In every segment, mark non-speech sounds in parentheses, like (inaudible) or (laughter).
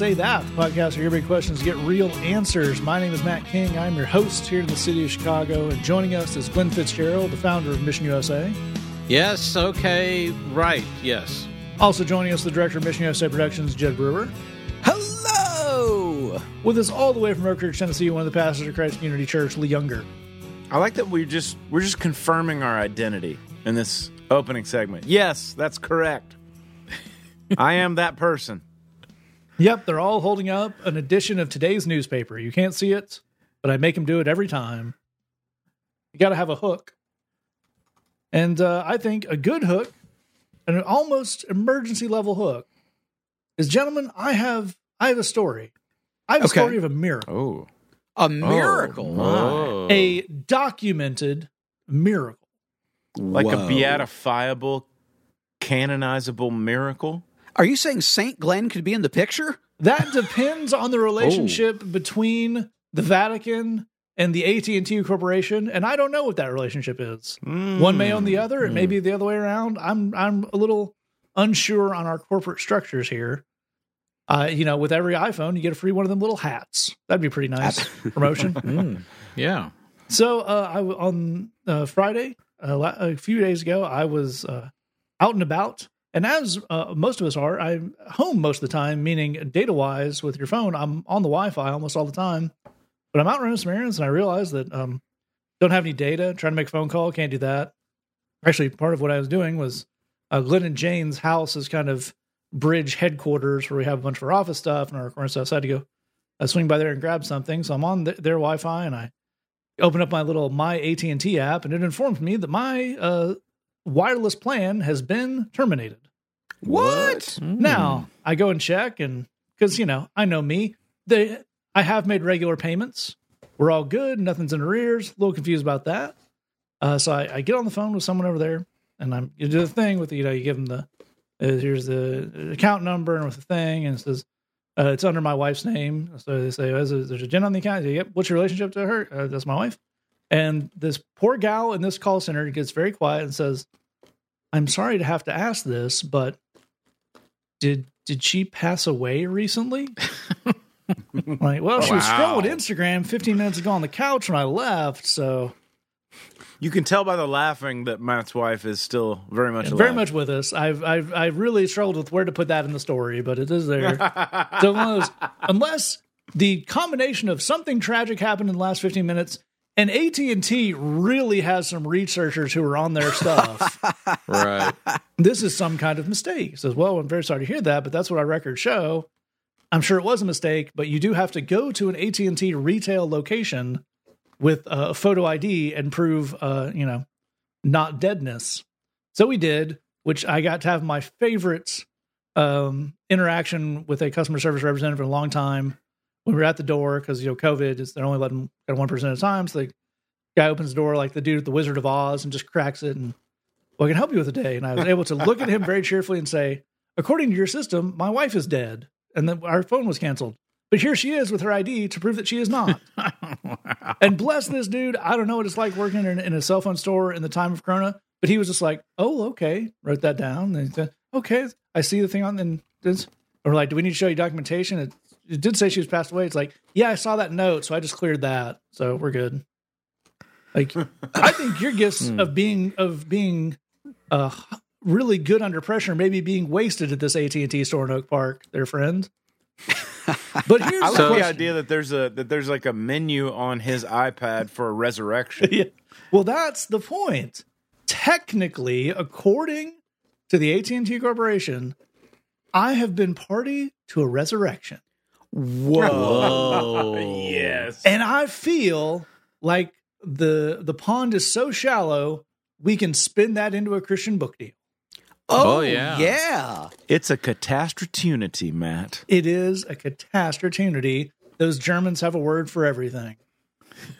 Say That, the podcast where your big questions get real answers. My name is Matt King. I'm your host here in the city of Chicago, and joining us is Glenn Fitzgerald, the founder of Mission USA. Yes, okay, right, yes. Also joining us, the director of Mission USA Productions, Jed Brewer. Hello! With us all the way from Oak Ridge, Tennessee, one of the pastors of Christ Community Church, Lee Younger. I like that we just we're just confirming our identity in this opening segment. Yes, that's correct. (laughs) I am that person. Yep, they're all holding up an edition of today's newspaper. You can't see it, but I make them do it every time. You got to have a hook. And uh, I think a good hook, an almost emergency level hook, is gentlemen, I have I have a story. I have a Okay. story of a miracle. Oh, A miracle. Oh. A documented miracle. like Whoa. a beatifiable, canonizable miracle. Are you saying St. Glenn could be in the picture? That depends on the relationship between the Vatican and the AT&T corporation, and I don't know what that relationship is. One may own the other, and maybe the other way around. I'm I'm a little unsure on our corporate structures here. Uh, you know, with every iPhone, you get a free one of them little hats. That'd be pretty (laughs) nice promotion. Mm, (laughs) yeah. So uh, I on uh, Friday, uh, a few days ago, I was uh, out and about, and as uh, most of us are, I'm home most of the time. Meaning, data wise, with your phone, I'm on the Wi-Fi almost all the time. But I'm out running some errands, and I realized that um, don't have any data. Trying to make a phone call, can't do that. Actually, part of what I was doing was uh, Glenn and Jane's house is kind of bridge headquarters where we have a bunch of our office stuff and our corner stuff. So I had to go uh, swing by there and grab something. So I'm on th- their Wi-Fi, and I open up my little my AT&T app and it informs me that my uh, wireless plan has been terminated. What? Now, I go and check and cuz you know, I know me, they I have made regular payments. We're all good, nothing's in arrears. A little confused about that. Uh, so I, I get on the phone with someone over there and I'm you do the thing with you know, you give them the uh, here's the account number and with the thing and it says uh, it's under my wife's name. So they say, oh, is it- there's a Jen on the account. I say, yep. What's your relationship to her? Uh, that's my wife. And this poor gal in this call center gets very quiet and says, I'm sorry to have to ask this, but did did she pass away recently? (laughs) like, well, she was scrolling Instagram 15 minutes ago on the couch when I left. So You can tell by the laughing that Matt's wife is still very much alive. very much with us. I've I've I've really struggled with where to put that in the story, but it is there. (laughs) so one of those, unless the combination of something tragic happened in the last 15 minutes and AT&T really has some researchers who are on their stuff. (laughs) Right. this is some kind of mistake. He says, "Well, I'm very sorry to hear that, but that's what our records show. I'm sure it was a mistake, but you do have to go to an AT&T retail location with a photo ID and prove, uh, you know, not deadness." So we did, which I got to have my favorite um, interaction with a customer service representative for a long time when we were at the door because you know COVID is they're only letting at one person at a time. So the guy opens the door like the dude at the Wizard of Oz and just cracks it and well, I can help you with the day. And I was able to look at him very cheerfully and say, according to your system, my wife is dead and then our phone was canceled. But here she is with her ID to prove that she is not. (laughs) And bless this dude. I don't know what it's like working in, in a cell phone store in the time of Corona, but he was just like, oh, okay. Wrote that down. And he said, okay, I see the thing on. And this, or like, do we need to show you documentation? It, it did say she was passed away. It's like, yeah, I saw that note. So I just cleared that. So we're good. Like, (laughs) I think your gifts of being, of being, uh, really good under pressure, maybe being wasted at this AT and T store in Oak Park, their friend. (laughs) But here's I the like the question. idea that there's a that there's like a menu on his iPad for a resurrection. (laughs) Yeah. Well, that's the point. Technically, according to the AT&T Corporation, I have been party to a resurrection. Whoa. (laughs) yes. And I feel like the the pond is so shallow, we can spin that into a Christian book deal. Oh, Oh, yeah. yeah. It's a catastrophe, Matt. It is a catastrophe. Those Germans have a word for everything. (laughs)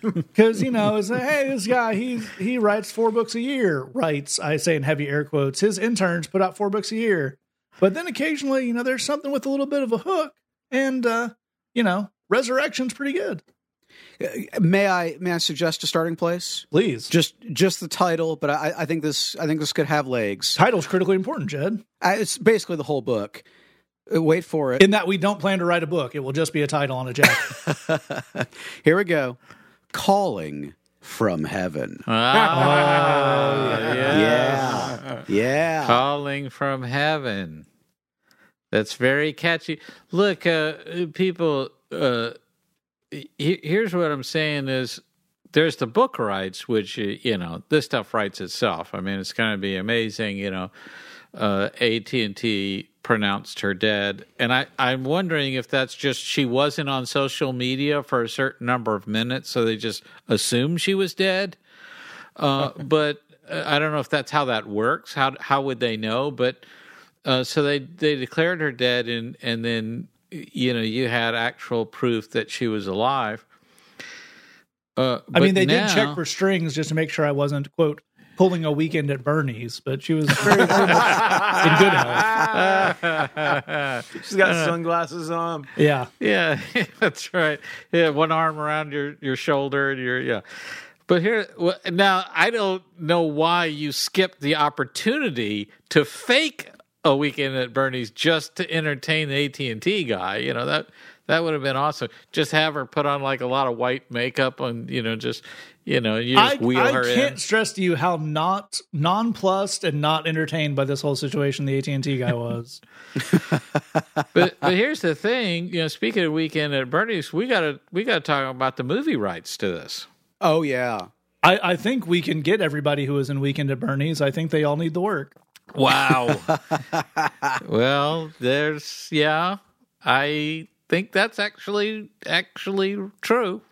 Because you know, it's like, hey, this guy he he writes four books a year. Writes, I say in heavy air quotes. His interns put out four books a year, but then occasionally, you know, there's something with a little bit of a hook, and uh, you know, Resurrection's pretty good. May I may I suggest a starting place? Please, Just just the title, but I, I think this I think this could have legs. title's critically important, Jed. Uh, It's basically the whole book. Uh, Wait for it. In that we don't plan to write a book, it will just be a title on a jacket. (laughs) Here we go. Calling from heaven. Ah, (laughs) yeah. Yeah. Yeah. Calling from heaven. That's very catchy. Look, uh, people, uh, he- here's what I'm saying is there's the book rights, which, uh, you know, this stuff writes itself. I mean, it's going to be amazing, you know. Uh, AT&T pronounced her dead. And I, I'm wondering if that's just she wasn't on social media for a certain number of minutes, so they just assumed she was dead. Uh, (laughs) but uh, I don't know if that's how that works. How how would they know? But uh, so they they declared her dead, and and then you know you had actual proof that she was alive. Uh, I mean, they now- did check for strings just to make sure I wasn't quote pulling a weekend at Bernie's, but she was (laughs) very, very much in good health. She's got sunglasses on. Yeah, Yeah, (laughs) that's right. Yeah, one arm around your your shoulder, and your yeah. But here now, I don't know why you skipped the opportunity to fake a weekend at Bernie's just to entertain the AT and T guy. You know that that would have been awesome. Just have her put on like a lot of white makeup, and you know, just you know, you I, wheel I her can't stress to you how not nonplussed and not entertained by this whole situation the AT and T guy was. (laughs) (laughs) But but here's the thing, you know, speaking of weekend at Bernie's, we gotta we gotta talk about the movie rights to this. Oh, yeah. I, I think we can get everybody who is in Weekend at Bernie's. I think they all need the work. Wow. (laughs) well, there's yeah. I think that's actually actually true.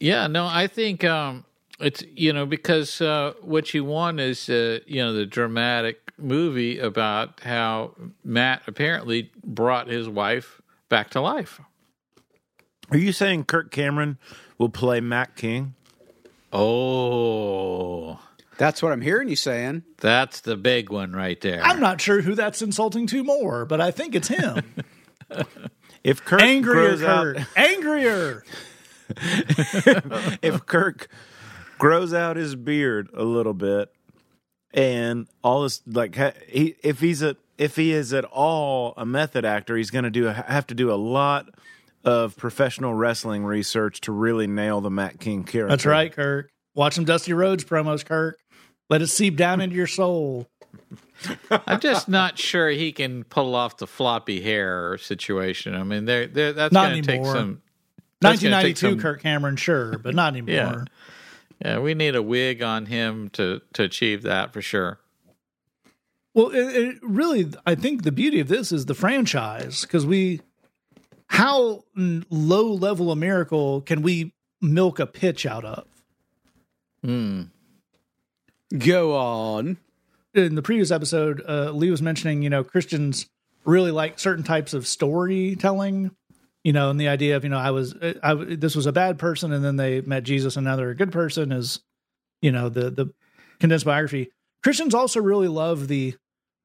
Yeah, no, I think um it's you know because uh what you want is uh you know the dramatic movie about how Matt apparently brought his wife back to life. Are you saying Kirk Cameron will play Matt King? Oh, That's what I'm hearing you saying. that's the big one right there. I'm not sure who that's insulting to more, but I think it's him. (laughs) If Kirk Angrier grows out, Angrier. (laughs) if Kirk grows out his beard a little bit, and all this like he if he's a if he is at all a method actor, he's going to do a, have to do a lot of professional wrestling research to really nail the Matt King character. That's right, Kirk. Watch some Dusty Rhodes promos, Kirk. Let it seep down into your soul. I'm just not sure he can pull off the floppy hair situation. I mean, there, there that's Not going to take anymore. some. That's gonna take 1992 some- Kirk Cameron, sure, but not (laughs) anymore. Yeah. Yeah, we need a wig on him to to achieve that for sure. Well, it, it really, I think the beauty of this is the franchise because we, how mm, low level a miracle can we milk a pitch out of? Hmm. Go on. In the previous episode, uh, Lee was mentioning, you know, Christians really like certain types of storytelling, you know, and the idea of, you know, I was, uh, I, this was a bad person and then they met Jesus and now they're a good person is, you know, the, the condensed biography. Christians also really love the,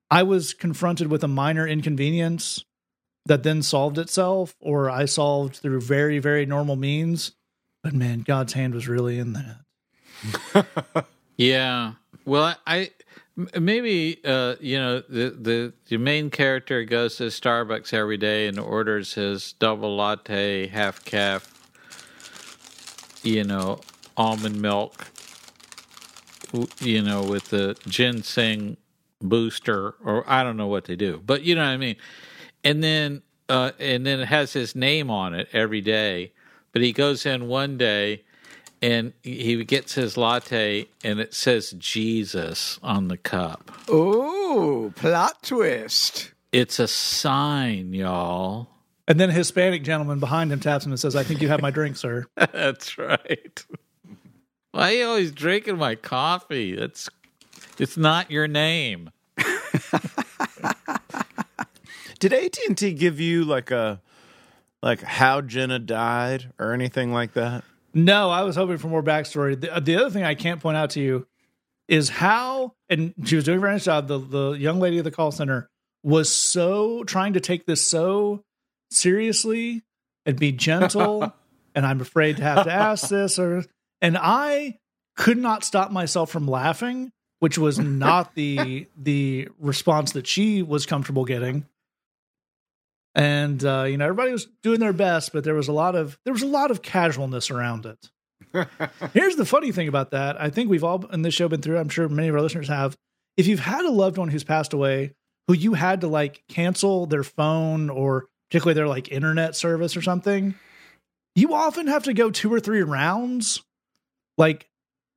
I was confronted with a minor inconvenience that then solved itself, or I solved through very, very normal means. But man, God's hand was really in that. (laughs) Yeah. Well, I maybe uh, you know the the main character goes to Starbucks every day and orders his double latte, half caf, you know, almond milk, you know, with the ginseng booster, or I don't know what they do, but you know what I mean. And then uh, and then it has his name on it every day. But he goes in one day and he gets his latte and it says Jesus on the cup. Ooh, plot twist. It's a sign, y'all. And then a Hispanic gentleman behind him taps him and says, I think you have my drink, sir. (laughs) That's right. Why are you always drinking my coffee? That's it's not your name. (laughs) Did AT and T give you like a like how Jenna died or anything like that? No, I was hoping for more backstory. The, the other thing I can't point out to you is how, and she was doing a very nice job. The the young lady at the call center was so trying to take this so seriously and be gentle. (laughs) and I'm afraid to have to ask this, or and I could not stop myself from laughing, which was not the the response that she was comfortable getting. And uh, you know everybody was doing their best, but there was a lot of there was a lot of casualness around it. (laughs) Here's the funny thing about that. I think we've all in this show been through. I'm sure many of our listeners have. If you've had a loved one who's passed away, who you had to like cancel their phone or particularly their like internet service or something, you often have to go two or three rounds. Like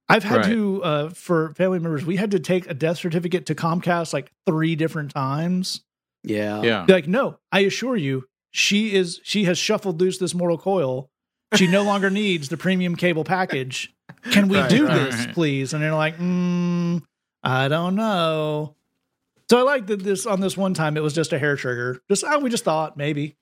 I've had Right. to uh, for family members, we had to take a death certificate to Comcast like three different times. Yeah. Yeah. Be like, no, I assure you, she is she has shuffled loose this mortal coil. She no longer (laughs) needs the premium cable package. Can we Right, do right, this, right. please? And they're like, mm, I don't know. So I like that this on this one time it was just a hair trigger. Just oh, we just thought maybe.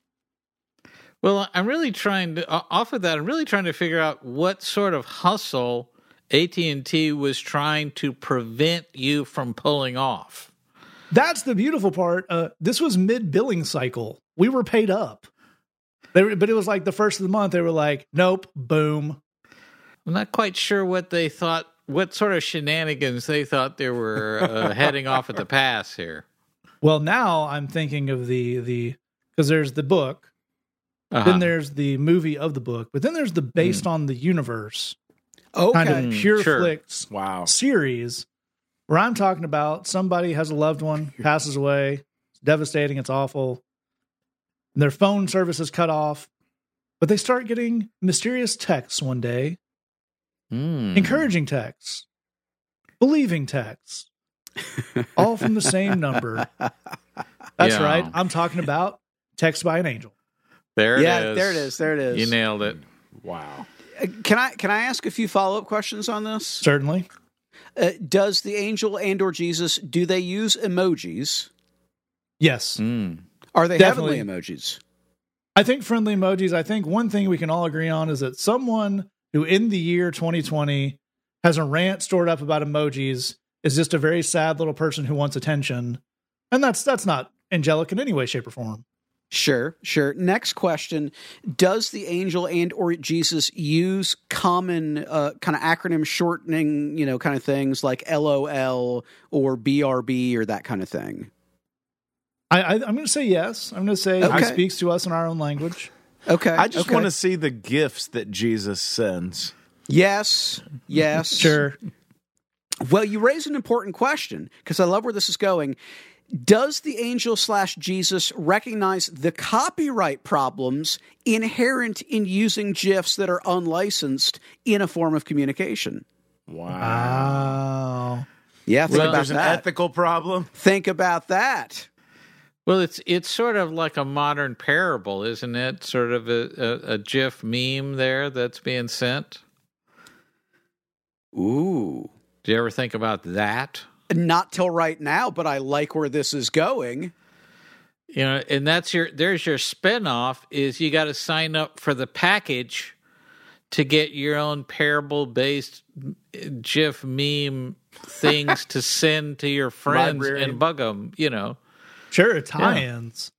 Well, I'm really trying to o- off of that. I'm really trying to figure out what sort of hustle AT and T was trying to prevent you from pulling off. That's the beautiful part. Uh, this was mid billing cycle. We were paid up. They were, but it was like the first of the month. They were like, nope, boom. I'm not quite sure what they thought, what sort of shenanigans they thought they were uh, (laughs) heading off at the pass here. Well, now I'm thinking of the the because there's the book, Uh-huh. then there's the movie of the book, but then there's the based on the universe Okay. kind of Mm, pure sure. flicks Wow. series where I'm talking about somebody has a loved one, (laughs) passes away, it's devastating, it's awful. And their phone service is cut off, but they start getting mysterious texts one day, Hmm. encouraging texts, believing texts, (laughs) all from the same number. That's Yeah. right. I'm talking about text by an angel. There it yeah, is. there it is. There it is. You nailed it. Wow. Uh, Can I can I ask a few follow up questions on this? Certainly. Uh, does the angel and or Jesus do they use emojis? Yes. Hmm. Are they Definitely. heavenly emojis? I think friendly emojis, I think one thing we can all agree on is that someone who in the year 2020 has a rant stored up about emojis is just a very sad little person who wants attention. And that's that's not angelic in any way, shape, or form. Sure, sure. Next question: Does the angel and or Jesus use common uh, kind of acronym shortening, you know, kind of things like LOL or BRB or that kind of thing? I, I I'm going to say yes. I'm going to say Okay. he speaks to us in our own language. Okay, I just okay. want to see the gifts that Jesus sends. Yes, yes, Sure. Well, you raise an important question because I love where this is going. Does the angel slash Jesus recognize the copyright problems inherent in using GIFs that are unlicensed in a form of communication? Wow. Wow. Yeah, think Well, about There's an that. ethical problem. think about that. Well, it's it's sort of like a modern parable, isn't it? Sort of a, a, a GIF meme there that's being sent. Ooh. Do you ever think about that? Not till right now, but I like where this is going. You know, and that's your there's your spinoff is you got to sign up for the package to get your own parable based GIF meme things (laughs) to send to your friends Library. and bug them. You know, Sure, tie-ins.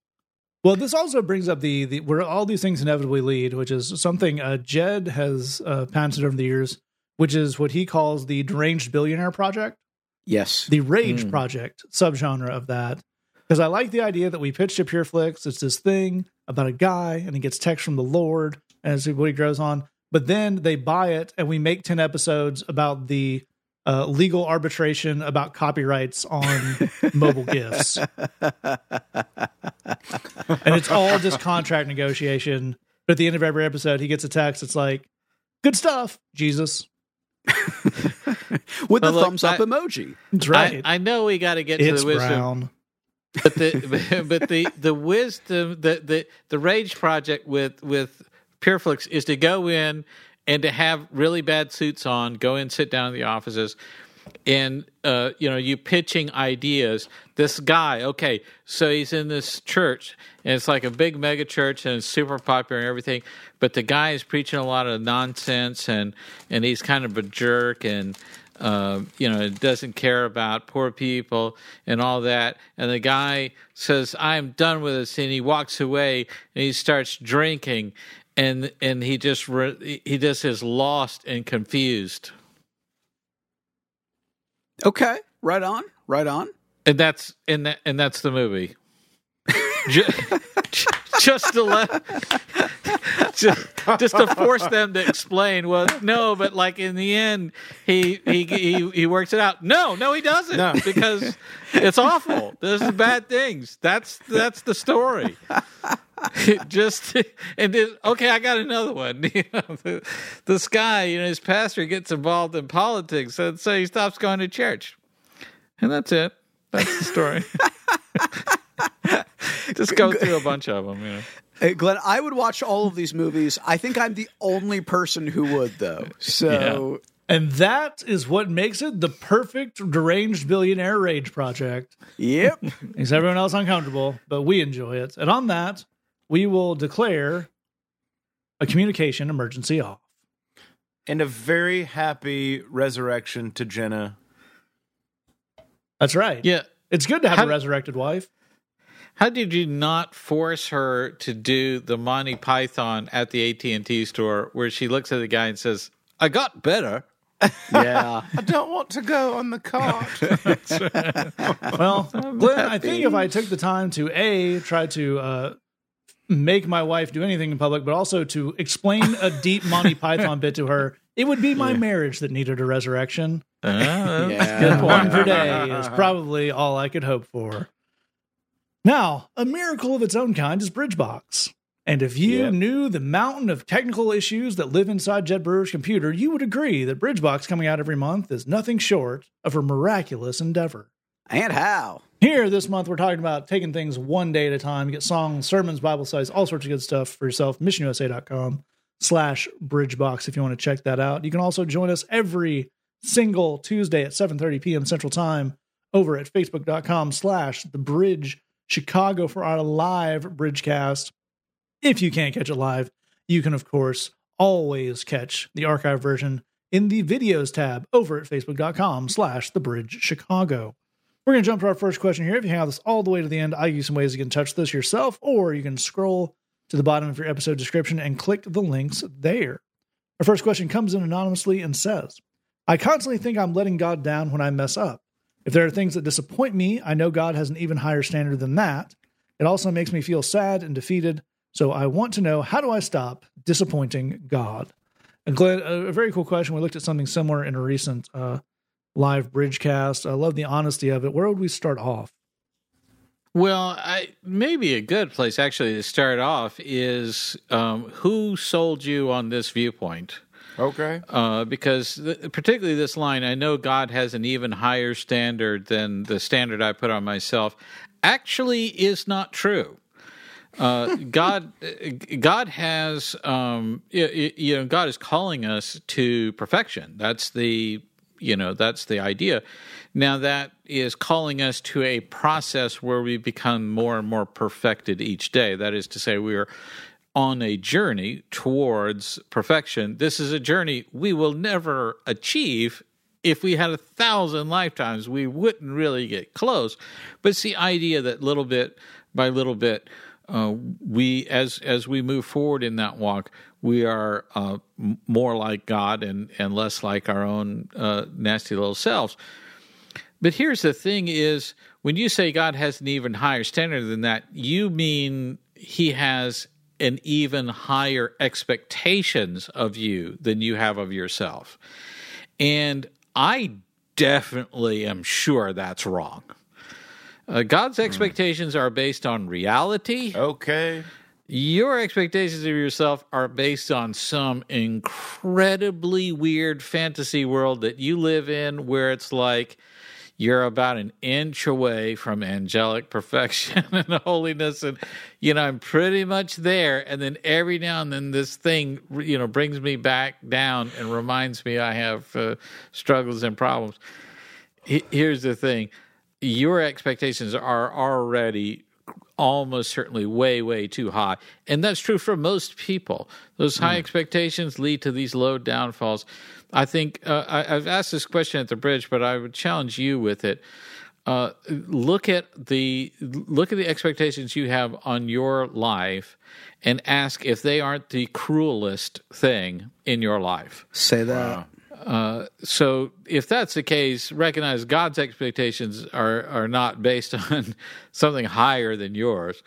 Well, this also brings up the, the where all these things inevitably lead, which is something uh, Jed has uh, patented over the years, which is what he calls the deranged billionaire project, Yes. the rage Hmm. project subgenre of that. Because I like the idea that we pitched to PureFlix. It's this thing about a guy, and he gets text from the Lord as he grows on. But then they buy it, and we make ten episodes about the uh, legal arbitration about copyrights on (laughs) mobile gifts and it's all just contract negotiation. But at the end of every episode, he gets a text. It's like, "Good stuff, Jesus." (laughs) With the look, thumbs up I- emoji. Right. I, I know we got to get to the wisdom, brown. but the (laughs) but the the wisdom the the the rage project with with Pureflix is to go in and to have really bad suits on, go in, sit down in the offices, and uh, you know you pitching ideas. This guy, okay, so he's in this church, and it's like a big mega church, and it's super popular and everything. But the guy is preaching a lot of nonsense, and and he's kind of a jerk, and uh, you know doesn't care about poor people and all that. And the guy says, "I'm done with this," and he walks away, and he starts drinking, and and he just re- he just is lost and confused. Okay. Right on. Right on. and that's and that and that's the movie. Ju- (laughs) just to let just, just to force them to explain well no but like in the end he he he, he works it out no no he doesn't No. because it's awful there's bad things that's that's the story (laughs) just and then, okay i got another one (laughs) you know, the, this guy you know his pastor gets involved in politics and so he stops going to church and that's it that's the story (laughs) just go through a bunch of them you know Uh, Glenn, I would watch all of these movies. I think I'm the only person who would, though. So And that is what makes it the perfect deranged billionaire rage project. Yep. Makes everyone else uncomfortable, but we enjoy it. And on that, we will declare a communication emergency off. And a very happy resurrection to Jenna. That's right. yeah It's good to have How- a resurrected wife. How did you not force her to do the Monty Python at the AT and T store, where she looks at the guy and says, "I got better." yeah. (laughs) I don't want to go on the cart. (laughs) Well, (laughs) Glenn, I think if I took the time to A, try to uh, make my wife do anything in public, but also to explain a deep Monty (laughs) Python bit to her, it would be my marriage that needed a resurrection. (laughs) Uh, Yeah. One per day is probably all I could hope for. Now, a miracle of its own kind is Bridgebox. And if you Yep. knew the mountain of technical issues that live inside Jed Brewer's computer, you would agree that Bridgebox coming out every month is nothing short of a miraculous endeavor. And how? Here this month, we're talking about taking things one day at a time. Get songs, sermons, Bible studies, all sorts of good stuff for yourself. MissionUSA.com slash bridgebox if you want to check that out. You can also join us every single Tuesday at 7.30 p.m. Central Time over at Facebook.com slash The Bridge Chicago for our live Bridgecast. If you can't catch it live, you can, of course, always catch the archive version in the videos tab over at Facebook.com slash The Bridge Chicago. We're going to jump to our first question here. If you hang out with us all the way to the end, I give you some ways you can touch this yourself, or you can scroll to the bottom of your episode description and click the links there. Our first question comes in anonymously and says, I constantly think I'm letting God down when I mess up. If there are things that disappoint me, I know God has an even higher standard than that. It also makes me feel sad and defeated. So I want to know how do I stop disappointing God? And Glenn, a, a very cool question. We looked at something similar in a recent uh, live bridgecast. I love the honesty of it. Where would we start off? Well, I maybe a good place actually to start off is um, who sold you on this viewpoint. okay. uh, because th- particularly this line, I know God has an even higher standard than the standard I put on myself, actually is not true. Uh, (laughs) God, God has, um, y- y- you know, God is calling us to perfection. That's the, you know, that's the idea. Now that is calling us to a process where we become more and more perfected each day. That is to say, we are on a journey towards perfection. This is a journey we will never achieve. If we had a thousand lifetimes, we wouldn't really get close. But it's the idea that little bit by little bit, uh, we as as we move forward in that walk, we are uh, more like God and and less like our own uh, nasty little selves. But here's the thing: is when you say God has an even higher standard than that, you mean He has an even higher expectations of you than you have of yourself. And I definitely am sure that's wrong. Uh, God's expectations are based on reality. Okay. Your expectations of yourself are based on some incredibly weird fantasy world that you live in where it's like you're about an inch away from angelic (laughs) perfection and holiness and you know I'm pretty much there and then every now and then this thing you know brings me back down and reminds me I have uh, struggles and problems. Here's the thing. Your expectations are already almost certainly way way too high. And that's true for most people. Those high expectations lead to these low downfalls. I think uh, I, i've asked this question at the bridge but i would challenge you with it. Uh, look at the look at the expectations you have on your life and ask if they aren't the cruelest thing in your life. Say that. Uh, so if that's the case, recognize God's expectations are are not based (laughs) on something higher than yours.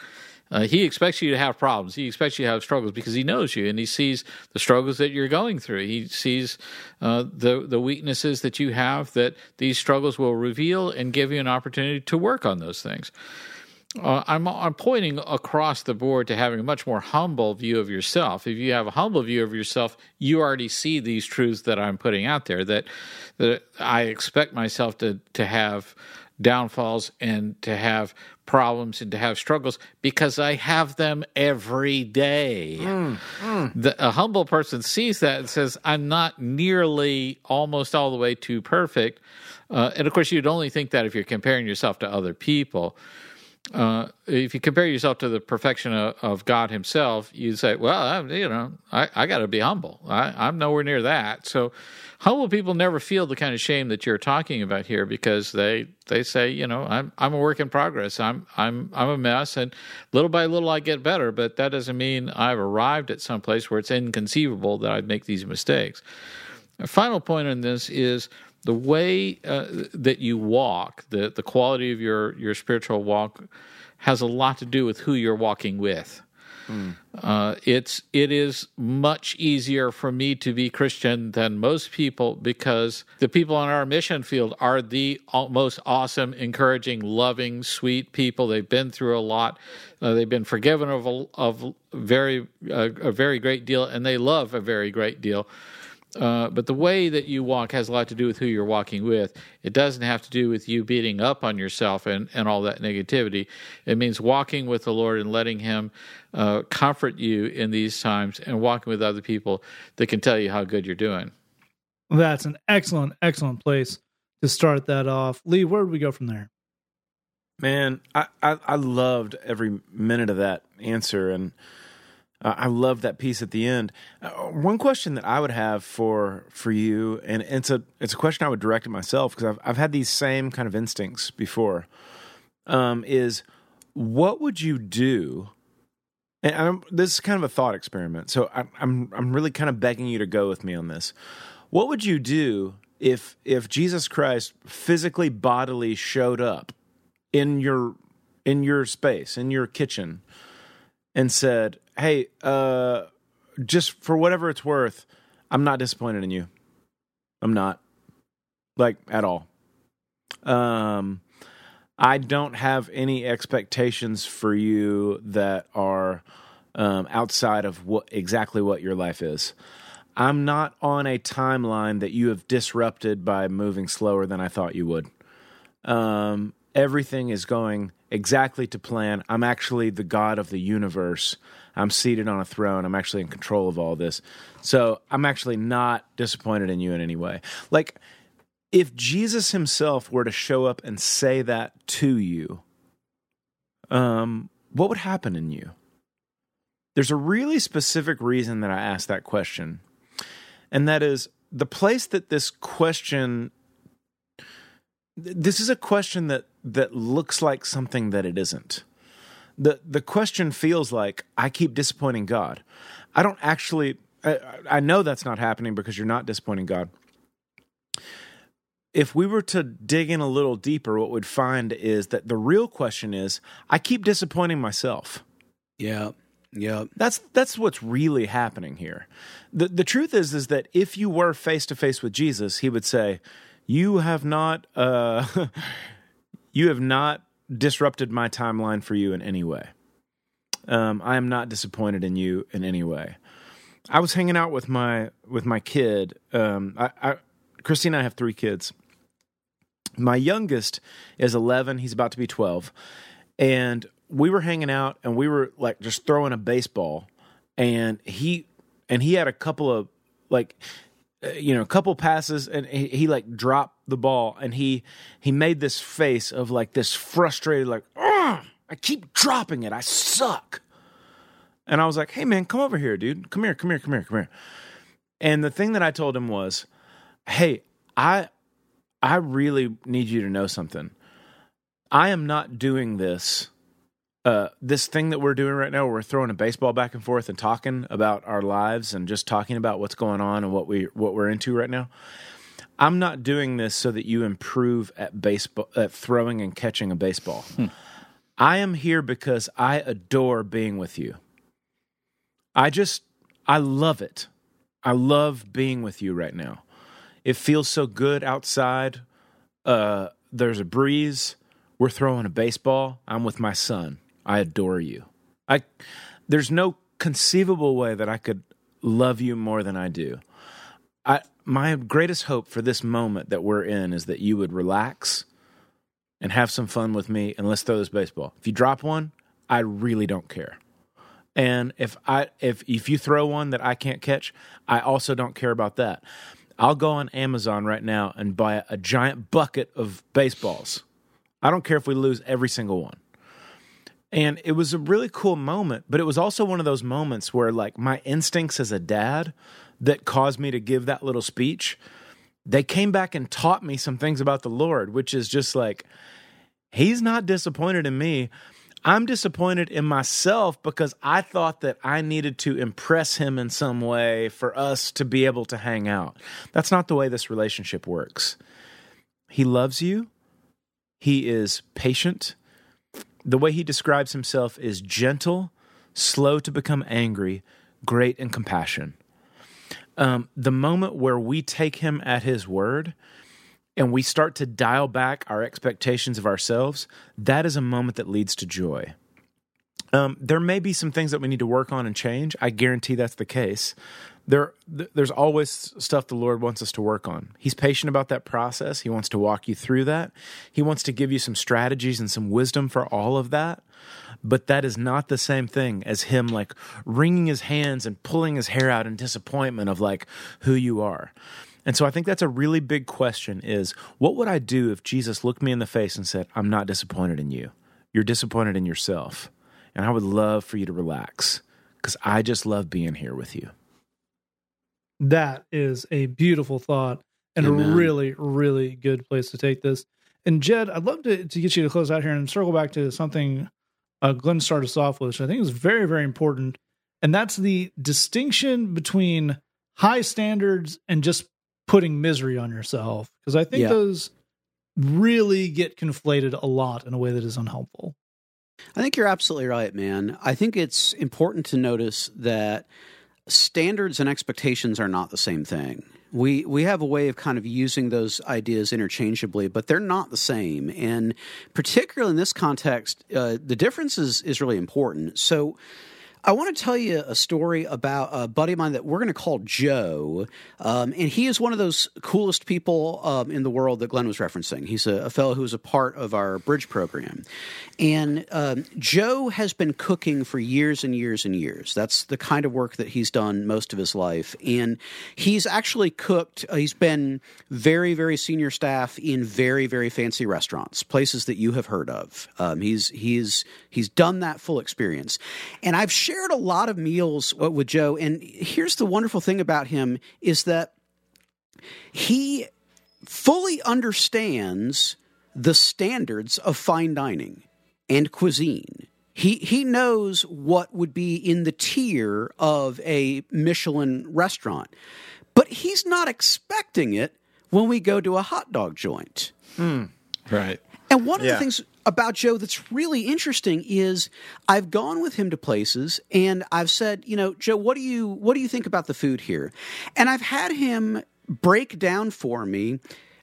Uh, he expects you to have problems. He expects you to have struggles because he knows you and he sees the struggles that you're going through. He sees uh, the the weaknesses that you have that these struggles will reveal and give you an opportunity to work on those things. Uh, I'm, I'm pointing across the board to having a much more humble view of yourself. If you have a humble view of yourself, you already see these truths that I'm putting out there. That that I expect myself to to have downfalls and to have problems and to have struggles because I have them every day. Mm, mm. The, a humble person sees that and says, I'm not nearly almost all the way to perfect. Uh, and of course, you'd only think that if you're comparing yourself to other people uh, if you compare yourself to the perfection of, of God Himself, you say, "Well, I, you know, I, I got to be humble. I, am nowhere near that." So, humble people never feel the kind of shame that you're talking about here because they they say, "You know, I'm I'm a work in progress. I'm I'm I'm a mess, and little by little I get better." But that doesn't mean I've arrived at some place where it's inconceivable that I'd make these mistakes. A final point on this is the way uh, that you walk, the the quality of your your spiritual walk, has a lot to do with who you're walking with. Mm. Uh, it's it is much easier for me to be Christian than most people because the people on our mission field are the most awesome, encouraging, loving, sweet people. They've been through a lot. Uh, they've been forgiven of a, of very uh, a very great deal, and they love a very great deal. Uh, but the way that you walk has a lot to do with who you're walking with. It doesn't have to do with you beating up on yourself and, and all that negativity. It means walking with the Lord and letting Him uh, comfort you in these times and walking with other people that can tell you how good you're doing. That's an excellent, excellent place to start that off. Lee, where do we go from there? Man, I, I, I loved every minute of that answer. And uh, I love that piece at the end. Uh, one question that I would have for for you, and it's a it's a question I would direct at myself because I've I've had these same kind of instincts before. Um, is what would you do? And I'm, this is kind of a thought experiment, so I'm I'm I'm really kind of begging you to go with me on this. What would you do if if Jesus Christ physically bodily showed up in your in your space in your kitchen and said, "Hey, uh, just for whatever it's worth, I'm not disappointed in you. I'm not, like at all. Um, I don't have any expectations for you that are um, outside of what exactly what your life is. I'm not on a timeline that you have disrupted by moving slower than I thought you would. Um, everything is going exactly to plan. I'm actually the God of the universe. I'm seated on a throne. I'm actually in control of all this. So I'm actually not disappointed in you in any way. Like, if Jesus himself were to show up and say that to you, um, what would happen in you? There's a really specific reason that I asked that question. And that is the place that this question this is a question that that looks like something that it isn't. The the question feels like I keep disappointing God. I don't actually I, I know that's not happening because you're not disappointing God. If we were to dig in a little deeper, what we'd find is that the real question is I keep disappointing myself. Yeah. Yeah. That's that's what's really happening here. The the truth is is that if you were face to face with Jesus, he would say, "You have not uh (laughs) you have not disrupted my timeline for you in any way. Um, I am not disappointed in you in any way. I was hanging out with my with my kid. Um, I, I, Christine and I have three kids. My youngest is 11. He's about to be 12, and we were hanging out and we were like just throwing a baseball, and he and he had a couple of like Uh, you know, a couple passes and he, he, like dropped the ball and he he made this face of like this frustrated like, I keep dropping it. I suck. And I was like, "Hey man, come over here, dude. Come here, come here, come here, come here." And the thing that I told him was, "Hey, I I really need you to know something. I am not doing this uh, this thing that we're doing right now, we're throwing a baseball back and forth and talking about our lives and just talking about what's going on and what we what we're into right now. I'm not doing this so that you improve at baseball at throwing and catching a baseball. Hmm. I am here because I adore being with you. I just, I love it. I love being with you right now. It feels so good outside. Uh, there's a breeze. We're throwing a baseball. I'm with my son. I adore you. I, there's no conceivable way that I could love you more than I do. I, my greatest hope for this moment that we're in is that you would relax and have some fun with me and let's throw this baseball. If you drop one, I really don't care. And if I if if you throw one that I can't catch, I also don't care about that. I'll go on Amazon right now and buy a giant bucket of baseballs. I don't care if we lose every single one. And it was a really cool moment, but it was also one of those moments where like my instincts as a dad that caused me to give that little speech, they came back and taught me some things about the Lord, which is just like he's not disappointed in me. I'm disappointed in myself because I thought that I needed to impress him in some way for us to be able to hang out. That's not the way this relationship works. He loves you, he is patient. The way he describes himself is gentle, slow to become angry, great in compassion. Um, the moment where we take him at his word and we start to dial back our expectations of ourselves, that is a moment that leads to joy. Um, there may be some things that we need to work on and change. I guarantee that's the case. There, th- there's always stuff the Lord wants us to work on. He's patient about that process. He wants to walk you through that. He wants to give you some strategies and some wisdom for all of that. But that is not the same thing as him like wringing his hands and pulling his hair out in disappointment of like who you are. And so I think that's a really big question is what would I do if Jesus looked me in the face and said, I'm not disappointed in you. You're disappointed in yourself. And I would love for you to relax because I just love being here with you. That is a beautiful thought and Amen. a really, really good place to take this. And Jed, I'd love to, to get you to close out here and circle back to something uh, Glenn started us off with, which I think is very, very important. And that's the distinction between high standards and just putting misery on yourself. Because I think Yeah. those really get conflated a lot in a way that is unhelpful. I think you're absolutely right, man. I think it's important to notice that standards and expectations are not the same thing. We we have a way of kind of using those ideas interchangeably, but they're not the same. And particularly in this context, uh, the difference is is really important. So. I want to tell you a story about a buddy of mine that we're going to call Joe. Um, and he is one of those coolest people um, in the world that Glenn was referencing. He's a, a fellow who was a part of our bridge program. And um, Joe has been cooking for years and years and years. That's the kind of work that he's done most of his life. And he's actually cooked, uh, he's been very, very senior staff in very, very fancy restaurants, places that you have heard of. Um, he's, he's, he's done that full experience. And I've shared a lot of meals uh, with Joe. And here's the wonderful thing about him is that he fully understands the standards of fine dining and cuisine. He he knows what would be in the tier of a Michelin restaurant. But he's not expecting it when we go to a hot dog joint. Right. And one of Yeah. the things about Joe that's really interesting is I've gone with him to places and I've said, you know, Joe, what do you what do you think about the food here? And I've had him break down for me.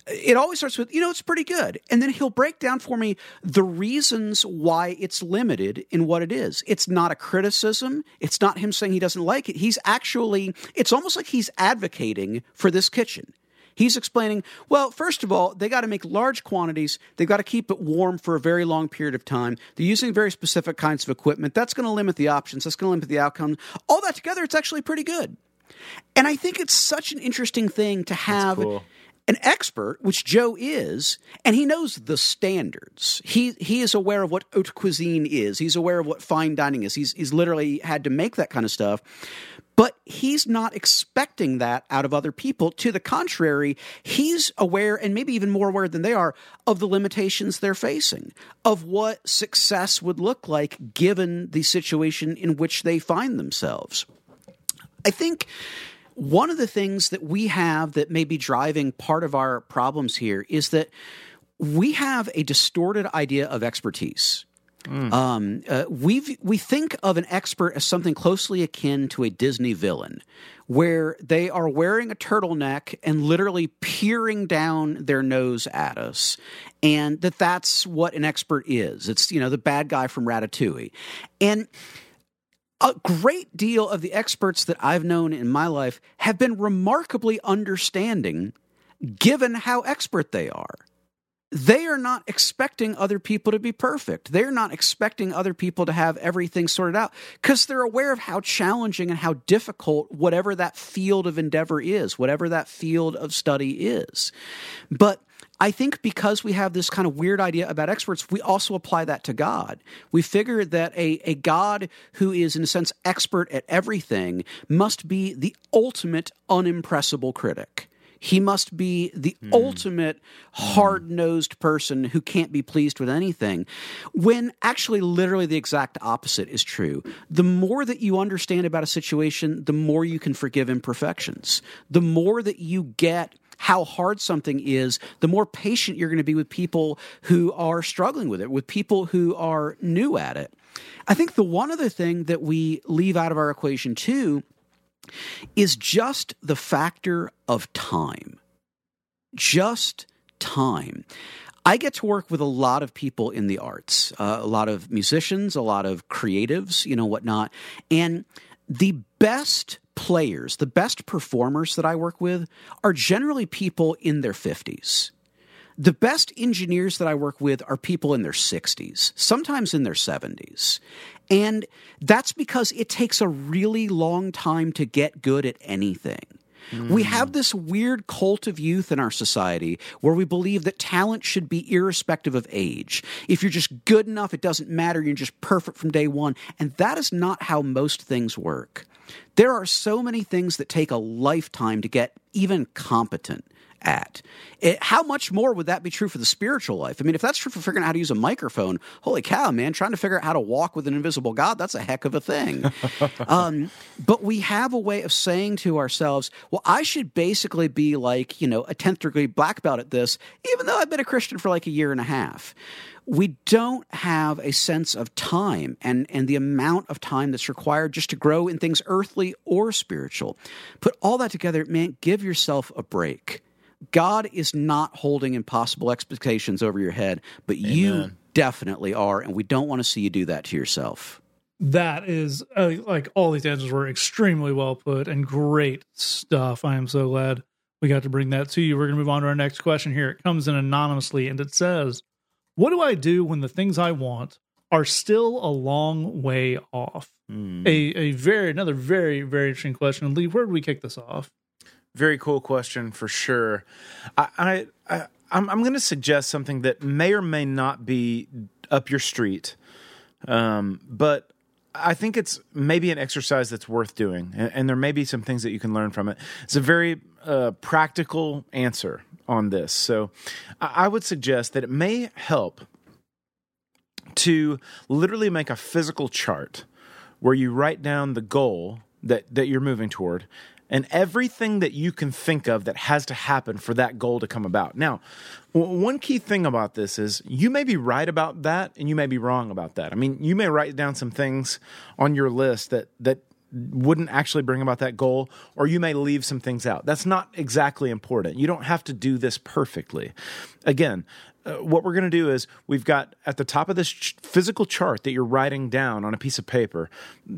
It always starts with, you know, it's pretty good. And then he'll break down for me the reasons why it's limited in what it is. It's not a criticism. It's not him saying he doesn't like it. He's actually, it's almost like he's advocating for this kitchen. He's explaining, well, first of all, they got to make large quantities. They've got to keep it warm for a very long period of time. They're using very specific kinds of equipment. That's going to limit the options. That's going to limit the outcome. All that together, it's actually pretty good. And I think it's such an interesting thing to have an expert, which Joe is, and he knows the standards. He he is aware of what haute cuisine is. He's aware of what fine dining is. He's he's literally had to make that kind of stuff. But he's not expecting that out of other people. To the contrary, he's aware, and maybe even more aware than they are, of the limitations they're facing, of what success would look like given the situation in which they find themselves. I think one of the things that we have that may be driving part of our problems here is that we have a distorted idea of expertise. Um, uh, we we think of an expert as something closely akin to a Disney villain, where they are wearing a turtleneck and literally peering down their nose at us, and that that's what an expert is. It's you know the bad guy from Ratatouille, and a great deal of the experts that I've known in my life have been remarkably understanding, given how expert they are they are not expecting other people to be perfect. They're not expecting other people to have everything sorted out because they're aware of how challenging and how difficult whatever that field of endeavor is, whatever that field of study is. But I think because we have this kind of weird idea about experts, we also apply that to God. We figure that a, a God who is, in a sense, expert at everything must be the ultimate unimpressible critic. He must be the mm. ultimate hard nosed person who can't be pleased with anything. When actually, literally, the exact opposite is true. The more that you understand about a situation, the more you can forgive imperfections. The more that you get how hard something is, the more patient you're going to be with people who are struggling with it, with people who are new at it. I think the one other thing that we leave out of our equation too is just the factor of time. Just time. I get to work with a lot of people in the arts, uh, a lot of musicians, a lot of creatives, you know, whatnot. And the best players, the best performers that I work with are generally people in their 50s. The best engineers that I work with are people in their 60s, sometimes in their 70s. And that's because it takes a really long time to get good at anything. Mm. We have this weird cult of youth in our society where we believe that talent should be irrespective of age. If you're just good enough, it doesn't matter. You're just perfect from day one. And that is not how most things work. There are so many things that take a lifetime to get even competent at. It, how much more would that be true for the spiritual life? I mean, if that's true for figuring out how to use a microphone, holy cow, man, trying to figure out how to walk with an invisible God, that's a heck of a thing. (laughs) um, but we have a way of saying to ourselves, well, I should basically be like, you know, a 10th degree black belt at this, even though I've been a Christian for like a year and a half we don't have a sense of time and, and the amount of time that's required just to grow in things earthly or spiritual. Put all that together, man, give yourself a break. God is not holding impossible expectations over your head, but Amen. you definitely are, and we don't want to see you do that to yourself. That is uh, like all these answers were extremely well put and great stuff. I am so glad we got to bring that to you. We're going to move on to our next question here. It comes in anonymously and it says, What do I do when the things I want are still a long way off? Mm. A, a very, another very, very interesting question. Lee, where do we kick this off? Very cool question for sure. I, I, I I'm, I'm going to suggest something that may or may not be up your street, um, but I think it's maybe an exercise that's worth doing, and, and, there may be some things that you can learn from it. It's a very uh, practical answer on this, so I, I would suggest that it may help to literally make a physical chart where you write down the goal that that you're moving toward and everything that you can think of that has to happen for that goal to come about. Now, one key thing about this is you may be right about that and you may be wrong about that. I mean, you may write down some things on your list that that wouldn't actually bring about that goal or you may leave some things out. That's not exactly important. You don't have to do this perfectly. Again, uh, what we're going to do is we've got at the top of this ch- physical chart that you're writing down on a piece of paper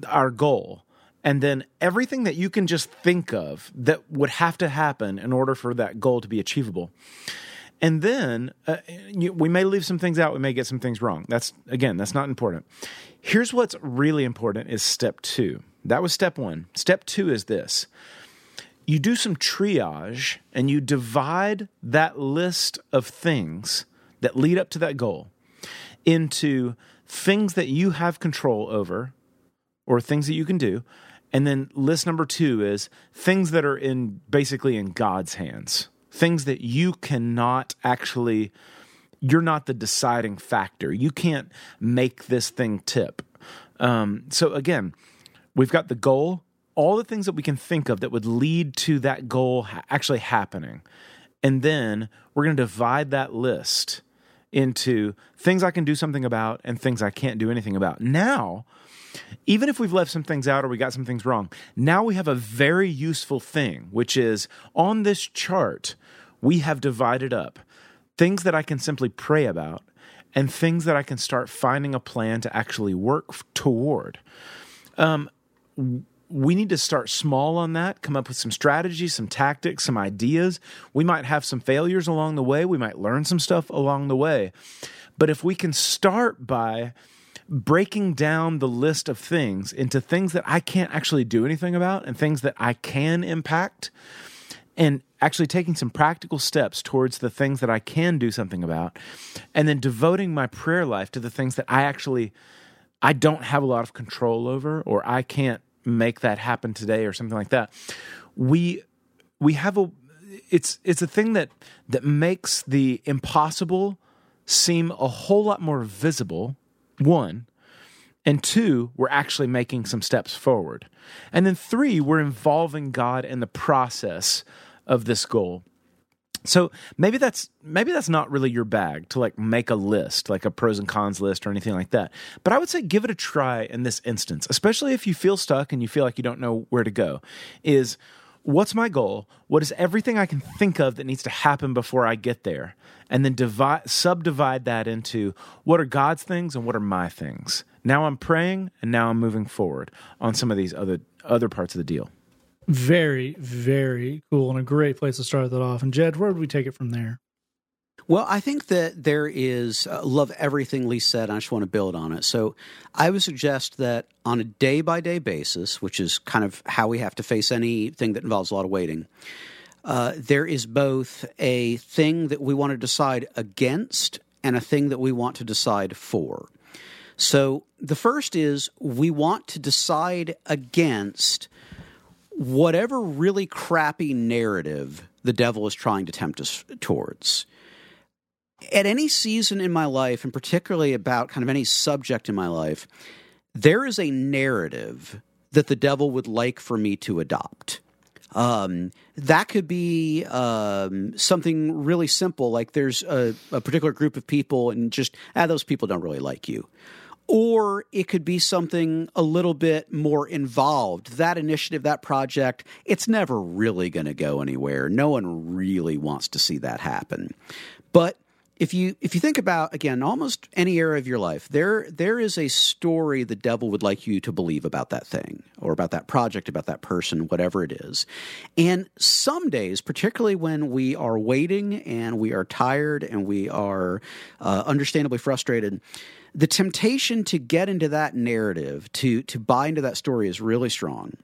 our goal and then everything that you can just think of that would have to happen in order for that goal to be achievable. And then uh, you, we may leave some things out, we may get some things wrong. That's again, that's not important. Here's what's really important is step 2. That was step 1. Step 2 is this. You do some triage and you divide that list of things that lead up to that goal into things that you have control over or things that you can do and then list number two is things that are in basically in God's hands, things that you cannot actually, you're not the deciding factor. You can't make this thing tip. Um, so again, we've got the goal, all the things that we can think of that would lead to that goal ha- actually happening. And then we're going to divide that list into things I can do something about and things I can't do anything about. Now, even if we've left some things out or we got some things wrong, now we have a very useful thing, which is on this chart, we have divided up things that I can simply pray about and things that I can start finding a plan to actually work toward. Um, we need to start small on that, come up with some strategies, some tactics, some ideas. We might have some failures along the way. We might learn some stuff along the way. But if we can start by breaking down the list of things into things that I can't actually do anything about and things that I can impact, and actually taking some practical steps towards the things that I can do something about, and then devoting my prayer life to the things that I actually I don't have a lot of control over or I can't make that happen today or something like that. We we have a it's it's a thing that that makes the impossible seem a whole lot more visible. One, and two, we're actually making some steps forward. And then three, we're involving God in the process of this goal. So maybe that's maybe that's not really your bag to like make a list, like a pros and cons list or anything like that. But I would say give it a try in this instance, especially if you feel stuck and you feel like you don't know where to go. Is what's my goal? What is everything I can think of that needs to happen before I get there? And then divide subdivide that into what are God's things and what are my things. Now I'm praying and now I'm moving forward on some of these other other parts of the deal. Very, very cool and a great place to start that off. And Jed, where would we take it from there? Well, I think that there is uh, love everything Lee said. I just want to build on it. So, I would suggest that on a day by day basis, which is kind of how we have to face anything that involves a lot of waiting, uh, there is both a thing that we want to decide against and a thing that we want to decide for. So, the first is we want to decide against whatever really crappy narrative the devil is trying to tempt us towards. At any season in my life, and particularly about kind of any subject in my life, there is a narrative that the devil would like for me to adopt. Um, that could be um, something really simple, like there's a, a, particular group of people, and just ah, those people don't really like you or it could be something a little bit more involved. That initiative, that project, it's never really going to go anywhere. No one really wants to see that happen. But if you if you think about again almost any area of your life there there is a story the devil would like you to believe about that thing or about that project about that person whatever it is and some days particularly when we are waiting and we are tired and we are uh, understandably frustrated the temptation to get into that narrative, to to buy into that story is really strong.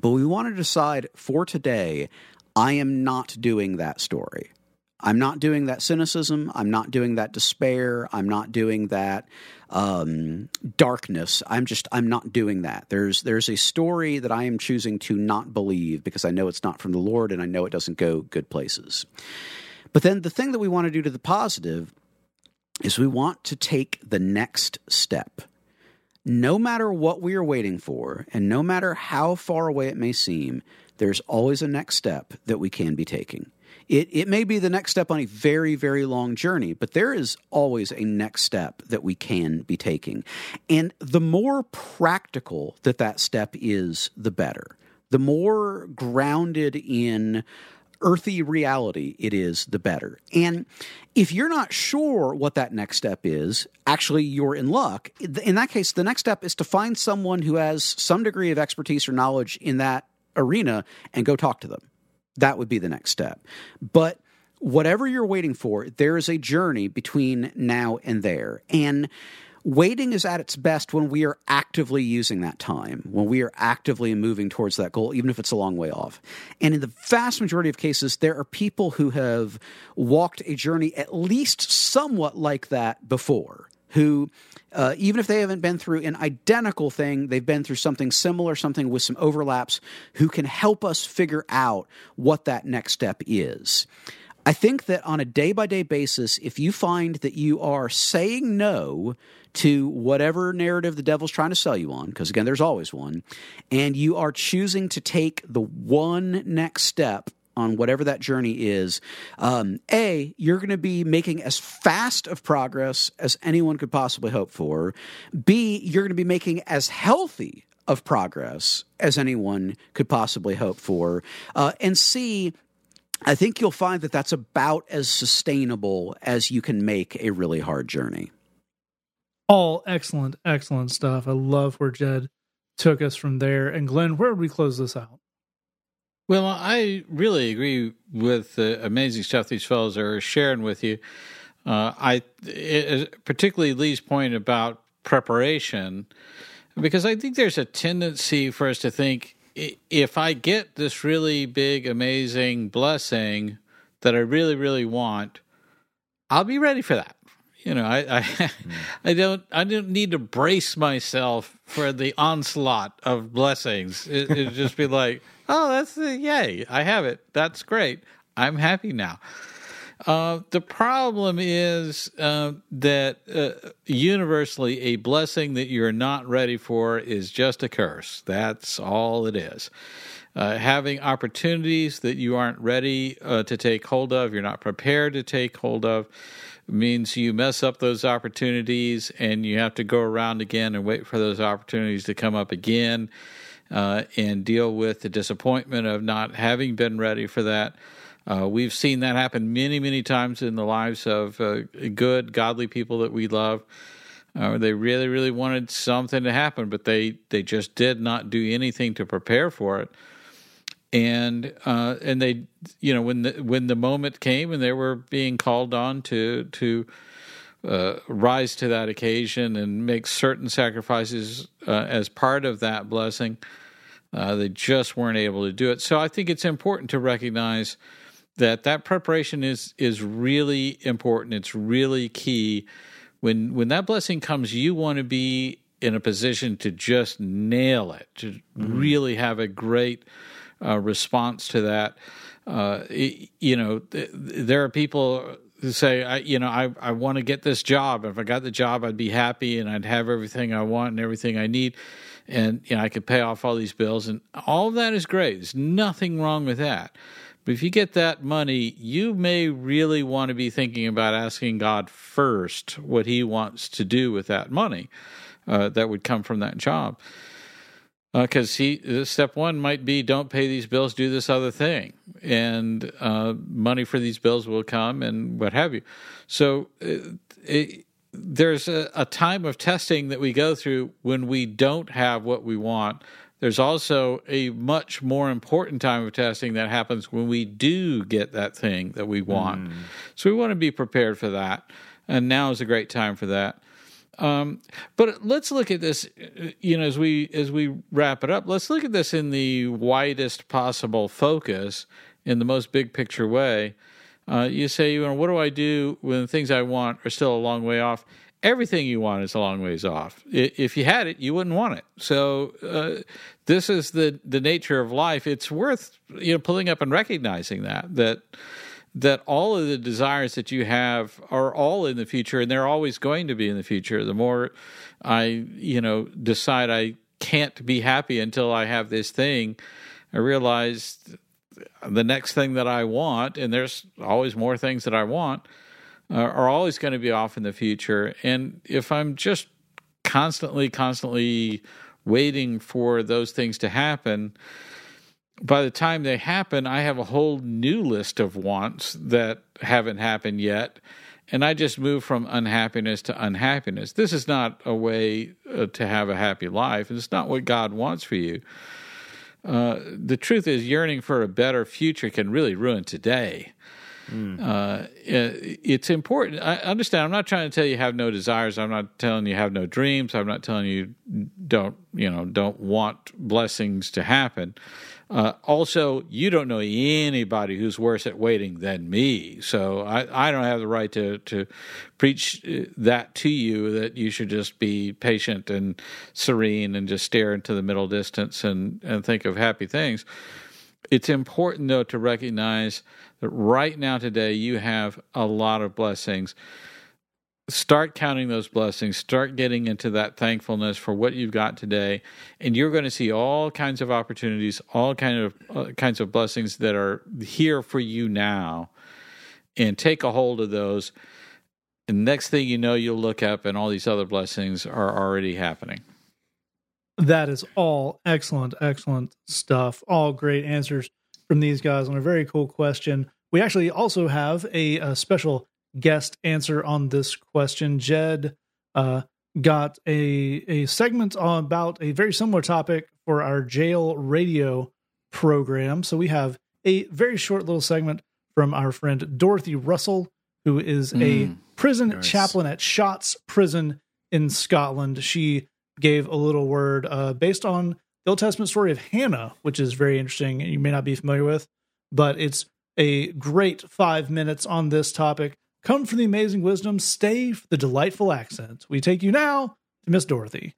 But we want to decide for today, I am not doing that story. I'm not doing that cynicism. I'm not doing that despair. I'm not doing that um, darkness. I'm just I'm not doing that. There's there's a story that I am choosing to not believe because I know it's not from the Lord and I know it doesn't go good places. But then the thing that we want to do to the positive is we want to take the next step. No matter what we are waiting for, and no matter how far away it may seem, there's always a next step that we can be taking. It, it may be the next step on a very, very long journey, but there is always a next step that we can be taking. And the more practical that that step is, the better. The more grounded in earthy reality it is, the better. And if you're not sure what that next step is, actually you're in luck. In that case, the next step is to find someone who has some degree of expertise or knowledge in that arena and go talk to them. That would be the next step. But whatever you're waiting for, there is a journey between now and there. And Waiting is at its best when we are actively using that time, when we are actively moving towards that goal, even if it's a long way off. And in the vast majority of cases, there are people who have walked a journey at least somewhat like that before, who uh, even if they haven't been through an identical thing, they've been through something similar, something with some overlaps, who can help us figure out what that next step is. I think that on a day by day basis, if you find that you are saying no to whatever narrative the devil's trying to sell you on, because again, there's always one, and you are choosing to take the one next step on whatever that journey is, um, A, you're going to be making as fast of progress as anyone could possibly hope for. B, you're going to be making as healthy of progress as anyone could possibly hope for. Uh, and C, I think you'll find that that's about as sustainable as you can make a really hard journey. All excellent, excellent stuff. I love where Jed took us from there. And Glenn, where would we close this out? Well, I really agree with the amazing stuff these fellows are sharing with you. Uh, I it, particularly Lee's point about preparation, because I think there's a tendency for us to think if I get this really big, amazing blessing that I really, really want, I'll be ready for that. You know, I, I, mm. I don't, I don't need to brace myself for the onslaught of blessings. It, it'd just be like, oh, that's the yay, I have it. That's great. I'm happy now. Uh, the problem is uh, that uh, universally, a blessing that you're not ready for is just a curse. That's all it is. Uh, having opportunities that you aren't ready uh, to take hold of, you're not prepared to take hold of, means you mess up those opportunities and you have to go around again and wait for those opportunities to come up again uh, and deal with the disappointment of not having been ready for that. Uh, we've seen that happen many, many times in the lives of uh, good, godly people that we love. Uh, they really, really wanted something to happen, but they, they just did not do anything to prepare for it. And uh, and they, you know, when the when the moment came and they were being called on to to uh, rise to that occasion and make certain sacrifices uh, as part of that blessing, they just weren't able to do it. So I think it's important to recognize that that preparation is is really important. It's really key. When when that blessing comes, you want to be in a position to just nail it, to mm-hmm. really have a great uh, response to that. Uh, it, you know, th- there are people say, I, you know, I, I want to get this job. If I got the job, I'd be happy and I'd have everything I want and everything I need. And, you know, I could pay off all these bills. And all of that is great. There's nothing wrong with that. But if you get that money, you may really want to be thinking about asking God first what He wants to do with that money uh, that would come from that job. Because uh, he, step one might be don't pay these bills, do this other thing, and uh, money for these bills will come, and what have you. So uh, it, there's a, a time of testing that we go through when we don't have what we want there's also a much more important time of testing that happens when we do get that thing that we want. Mm. So we want to be prepared for that. And now is a great time for that. Um, but let's look at this, you know, as we as we wrap it up. Let's look at this in the widest possible focus, in the most big picture way. Uh, you say, you know, what do I do when the things I want are still a long way off? everything you want is a long ways off. If you had it, you wouldn't want it. So uh, this is the the nature of life. It's worth you know pulling up and recognizing that that that all of the desires that you have are all in the future, and they're always going to be in the future. The more I you know decide I can't be happy until I have this thing, I realize the next thing that I want, and there's always more things that I want uh, are always going to be off in the future. And if I'm just constantly, constantly waiting for those things to happen, by the time they happen, I have a whole new list of wants that haven't happened yet. And I just move from unhappiness to unhappiness. This is not a way uh, to have a happy life. And it's not what God wants for you. Uh, the truth is, yearning for a better future can really ruin today. Mm. Uh, it's important. I understand. I'm not trying to tell you have no desires. I'm not telling you have no dreams. I'm not telling you don't you know don't want blessings to happen. Uh, also, you don't know anybody who's worse at waiting than me, so I, I don't have the right to to preach uh, that to you. That you should just be patient and serene and just stare into the middle distance and and think of happy things. It's important though to recognize that right now today you have a lot of blessings start counting those blessings, start getting into that thankfulness for what you've got today, and you're going to see all kinds of opportunities, all kind of uh, kinds of blessings that are here for you now, and take a hold of those. And next thing you know, you'll look up, and all these other blessings are already happening. That is all excellent, excellent stuff. All great answers from these guys on a very cool question. We actually also have a, a special guest answer on this question. Jed uh, got a a segment about a very similar topic for our jail radio program. So we have a very short little segment from our friend Dorothy Russell, who is mm, a prison nice. chaplain at Shotts Prison in Scotland. She gave a little word uh, based on the Old Testament story of Hannah, which is very interesting. You may not be familiar with, but it's a great five minutes on this topic. Come for the amazing wisdom, stay for the delightful accent. We take you now to Miss Dorothy.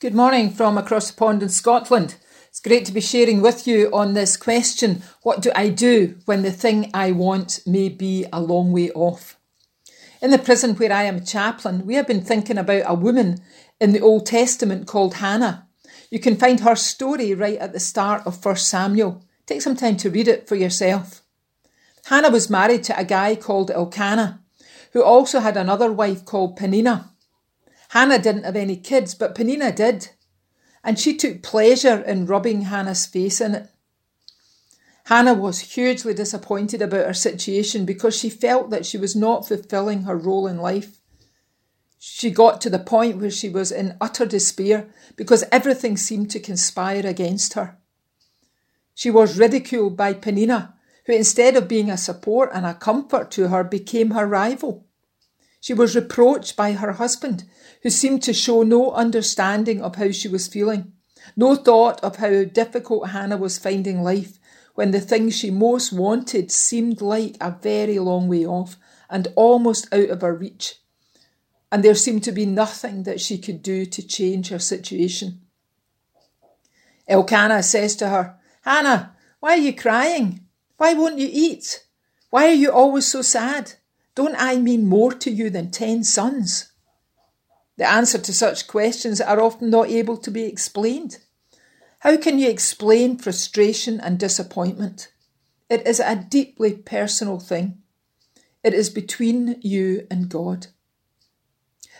Good morning from across the pond in Scotland. It's great to be sharing with you on this question What do I do when the thing I want may be a long way off? In the prison where I am a chaplain, we have been thinking about a woman in the Old Testament called Hannah. You can find her story right at the start of 1 Samuel. Take some time to read it for yourself. Hannah was married to a guy called Elkanah, who also had another wife called Peninnah. Hannah didn't have any kids, but Peninnah did, and she took pleasure in rubbing Hannah's face in it. Hannah was hugely disappointed about her situation because she felt that she was not fulfilling her role in life. She got to the point where she was in utter despair because everything seemed to conspire against her. She was ridiculed by Peninnah, who instead of being a support and a comfort to her became her rival. She was reproached by her husband, who seemed to show no understanding of how she was feeling, no thought of how difficult Hannah was finding life when the thing she most wanted seemed like a very long way off and almost out of her reach and there seemed to be nothing that she could do to change her situation. Elkanah says to her, Hannah, why are you crying? Why won't you eat? Why are you always so sad? Don't I mean more to you than ten sons? The answer to such questions are often not able to be explained. How can you explain frustration and disappointment? It is a deeply personal thing. It is between you and God.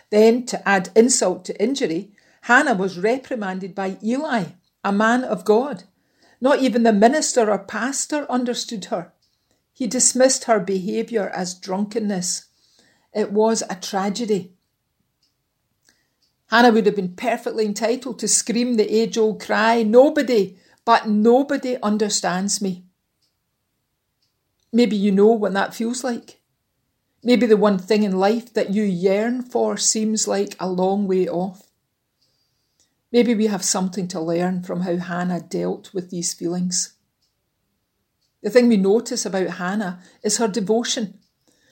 Then, to add insult to injury, Hannah was reprimanded by Eli, a man of God. Not even the minister or pastor understood her. He dismissed her behaviour as drunkenness. It was a tragedy. Hannah would have been perfectly entitled to scream the age old cry, Nobody, but nobody understands me. Maybe you know what that feels like. Maybe the one thing in life that you yearn for seems like a long way off. Maybe we have something to learn from how Hannah dealt with these feelings. The thing we notice about Hannah is her devotion.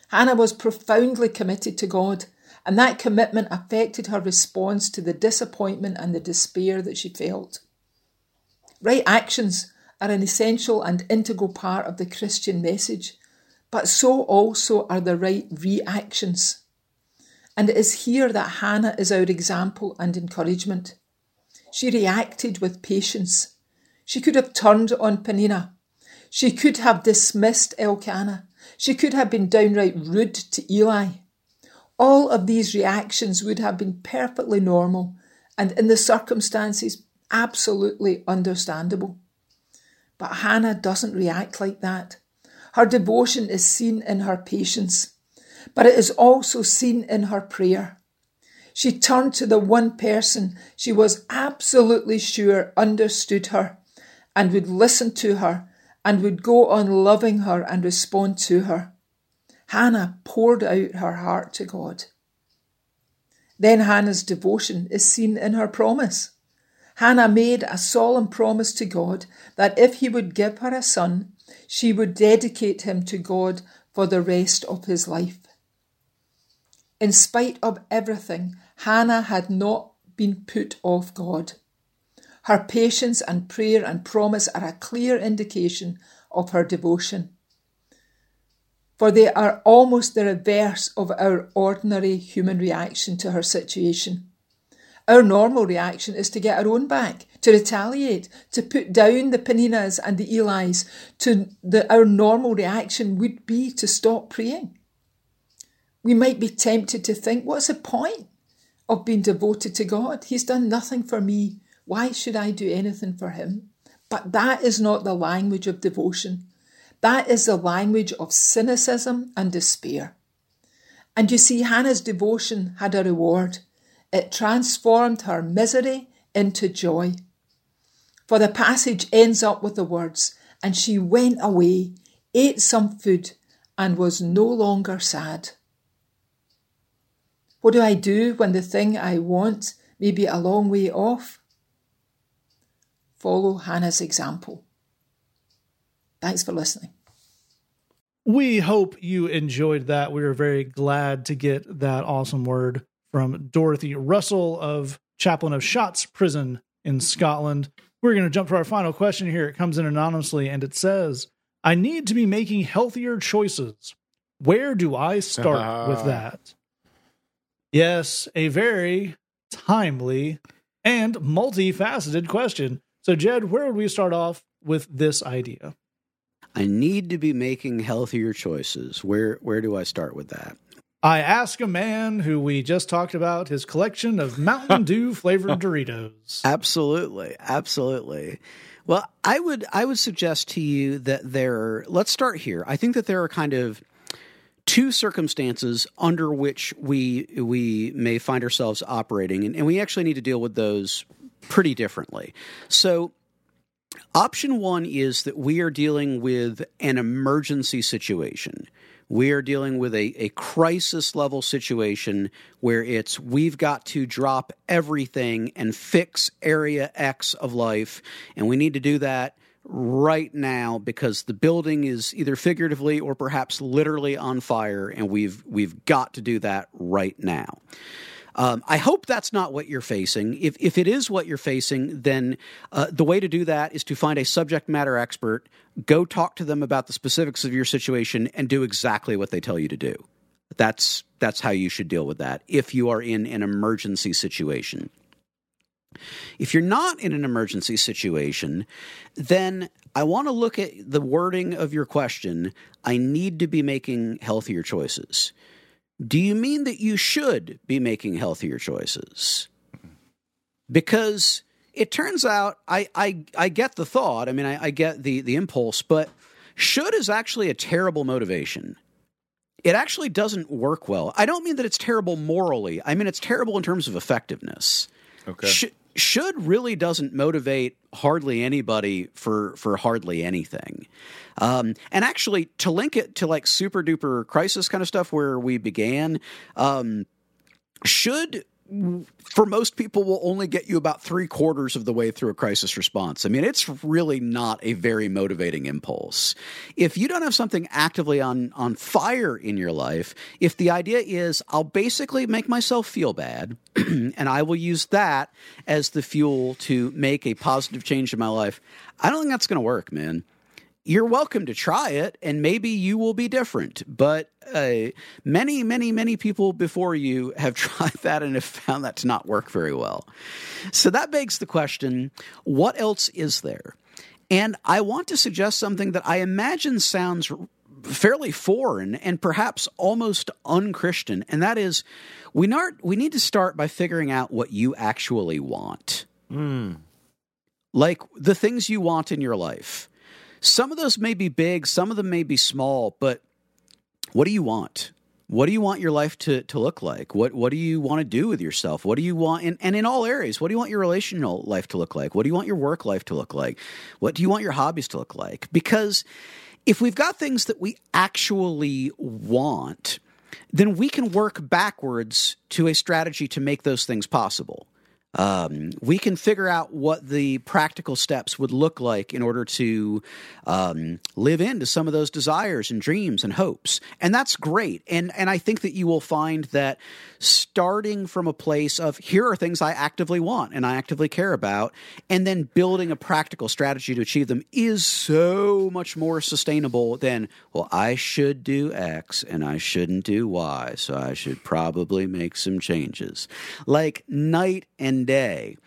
Hannah was profoundly committed to God, and that commitment affected her response to the disappointment and the despair that she felt. Right actions are an essential and integral part of the Christian message, but so also are the right reactions. And it is here that Hannah is our example and encouragement. She reacted with patience. She could have turned on Peninnah. She could have dismissed Elkanah. She could have been downright rude to Eli. All of these reactions would have been perfectly normal and, in the circumstances, absolutely understandable. But Hannah doesn't react like that. Her devotion is seen in her patience, but it is also seen in her prayer. She turned to the one person she was absolutely sure understood her and would listen to her and would go on loving her and respond to her. Hannah poured out her heart to God. Then Hannah's devotion is seen in her promise. Hannah made a solemn promise to God that if he would give her a son, she would dedicate him to God for the rest of his life. In spite of everything, Hannah had not been put off God. Her patience and prayer and promise are a clear indication of her devotion. for they are almost the reverse of our ordinary human reaction to her situation. Our normal reaction is to get our own back, to retaliate, to put down the Peninnahs and the Elis. To the, our normal reaction would be to stop praying. We might be tempted to think, what's the point of being devoted to God? He's done nothing for me. Why should I do anything for him? But that is not the language of devotion. That is the language of cynicism and despair. And you see, Hannah's devotion had a reward. It transformed her misery into joy. For the passage ends up with the words, and she went away, ate some food, and was no longer sad. What do I do when the thing I want may be a long way off? Follow Hannah's example. Thanks for listening. We hope you enjoyed that. We are very glad to get that awesome word from Dorothy Russell of Chaplain of Shotts Prison in Scotland. We're going to jump to our final question here. It comes in anonymously and it says, I need to be making healthier choices. Where do I start with (laughs) that? Yes, a very timely and multifaceted question. So, Jed, where would we start off with this idea? I need to be making healthier choices. Where where do I start with that? I ask a man who we just talked about his collection of Mountain (laughs) Dew flavored Doritos. Absolutely, absolutely. Well, I would I would suggest to you that there. Let's start here. I think that there are kind of two circumstances under which we we may find ourselves operating, and, and we actually need to deal with those pretty differently. So. Option one is that we are dealing with an emergency situation. We are dealing with a, a crisis level situation where it's we've got to drop everything and fix area X of life, and we need to do that right now because the building is either figuratively or perhaps literally on fire, and we've we've got to do that right now. Um, I hope that's not what you're facing. If, if it is what you're facing, then uh, the way to do that is to find a subject matter expert, go talk to them about the specifics of your situation, and do exactly what they tell you to do. That's that's how you should deal with that if you are in an emergency situation. If you're not in an emergency situation, then I want to look at the wording of your question. I need to be making healthier choices. Do you mean that you should be making healthier choices? Because it turns out I, I, I get the thought, I mean, I, I get the, the impulse, but should is actually a terrible motivation. It actually doesn't work well. I don't mean that it's terrible morally, I mean, it's terrible in terms of effectiveness. Okay. Sh- should really doesn't motivate hardly anybody for for hardly anything. Um, and actually, to link it to like super duper crisis kind of stuff where we began, um, should for most people will only get you about three quarters of the way through a crisis response. I mean, it's really not a very motivating impulse. If you don't have something actively on on fire in your life, if the idea is I'll basically make myself feel bad (clears throat) and I will use that as the fuel to make a positive change in my life, I don't think that's going to work, man you're welcome to try it and maybe you will be different. But uh, many many many people before you have (laughs) tried that and have found that to not work very well. So that begs the question what else is there? And i want to suggest something that i imagine sounds fairly foreign and perhaps almost unchristian and that is we, not, we need to start by figuring out what you actually want. Hmm. like the things you want in your life some of those may be big, some of them may be small, but what do you want? What do you want your life to, to look like? What what do you want to do with yourself? What do you want and, and in all areas, what do you want your relational life to look like? What do you want your work life to look like? What do you want your hobbies to look like? Because if we've got things that we actually want, then we can work backwards to a strategy to make those things possible. Um, we can figure out what the practical steps would look like in order to um, live into some of those desires and dreams and hopes, and that's great. And and I think that you will find that starting from a place of here are things I actively want and I actively care about, and then building a practical strategy to achieve them is so much more sustainable than well I should do X and I shouldn't do Y, so I should probably make some changes. Like night and day.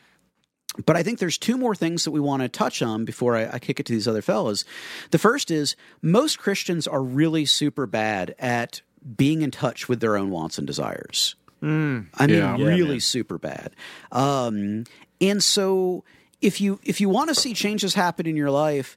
But I think there's two more things that we want to touch on before I, I, kick it to these other fellas. The first is most Christians are really super bad at being in touch with their own wants and desires. Mm, I mean, yeah. really super bad. Um, and so, if you if you want to see changes happen in your life,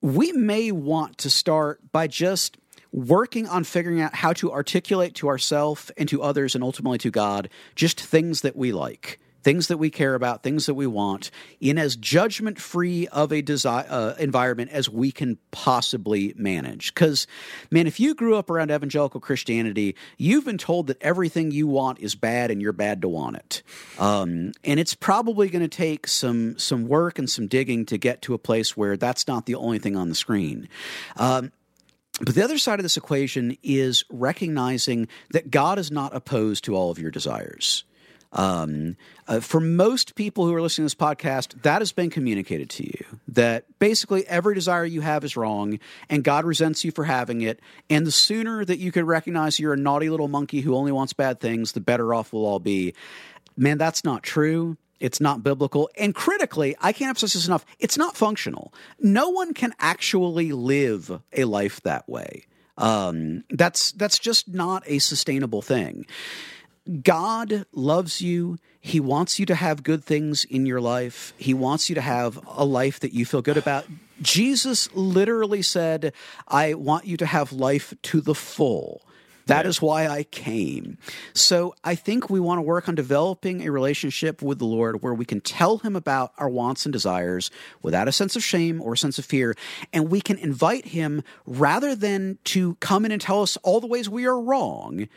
we may want to start by just working on figuring out how to articulate to ourselves and to others and ultimately to God just things that we like things that we care about, things that we want, in as judgment free of a desire uh, environment as we can possibly manage. Because, man, if you grew up around evangelical Christianity, you've been told that everything you want is bad and you're bad to want it. Um, and it's probably going to take some some work and some digging to get to a place where that's not the only thing on the screen. Um, but the other side of this equation is recognizing that God is not opposed to all of your desires. Um, uh, for most people who are listening to this podcast, that has been communicated to you that basically every desire you have is wrong and God resents you for having it. And the sooner that you can recognize you're a naughty little monkey who only wants bad things, the better off we'll all be. Man, that's not true. It's not biblical. And critically, I can't emphasize this enough, it's not functional. No one can actually live a life that way. Um, that's that's just not a sustainable thing. God loves you. He wants you to have good things in your life. He wants you to have a life that you feel good about. Jesus literally said, I want you to have life to the full. That yeah. is why I came. So I think we want to work on developing a relationship with the Lord where we can tell Him about our wants and desires without a sense of shame or a sense of fear. And we can invite Him rather than to come in and tell us all the ways we are wrong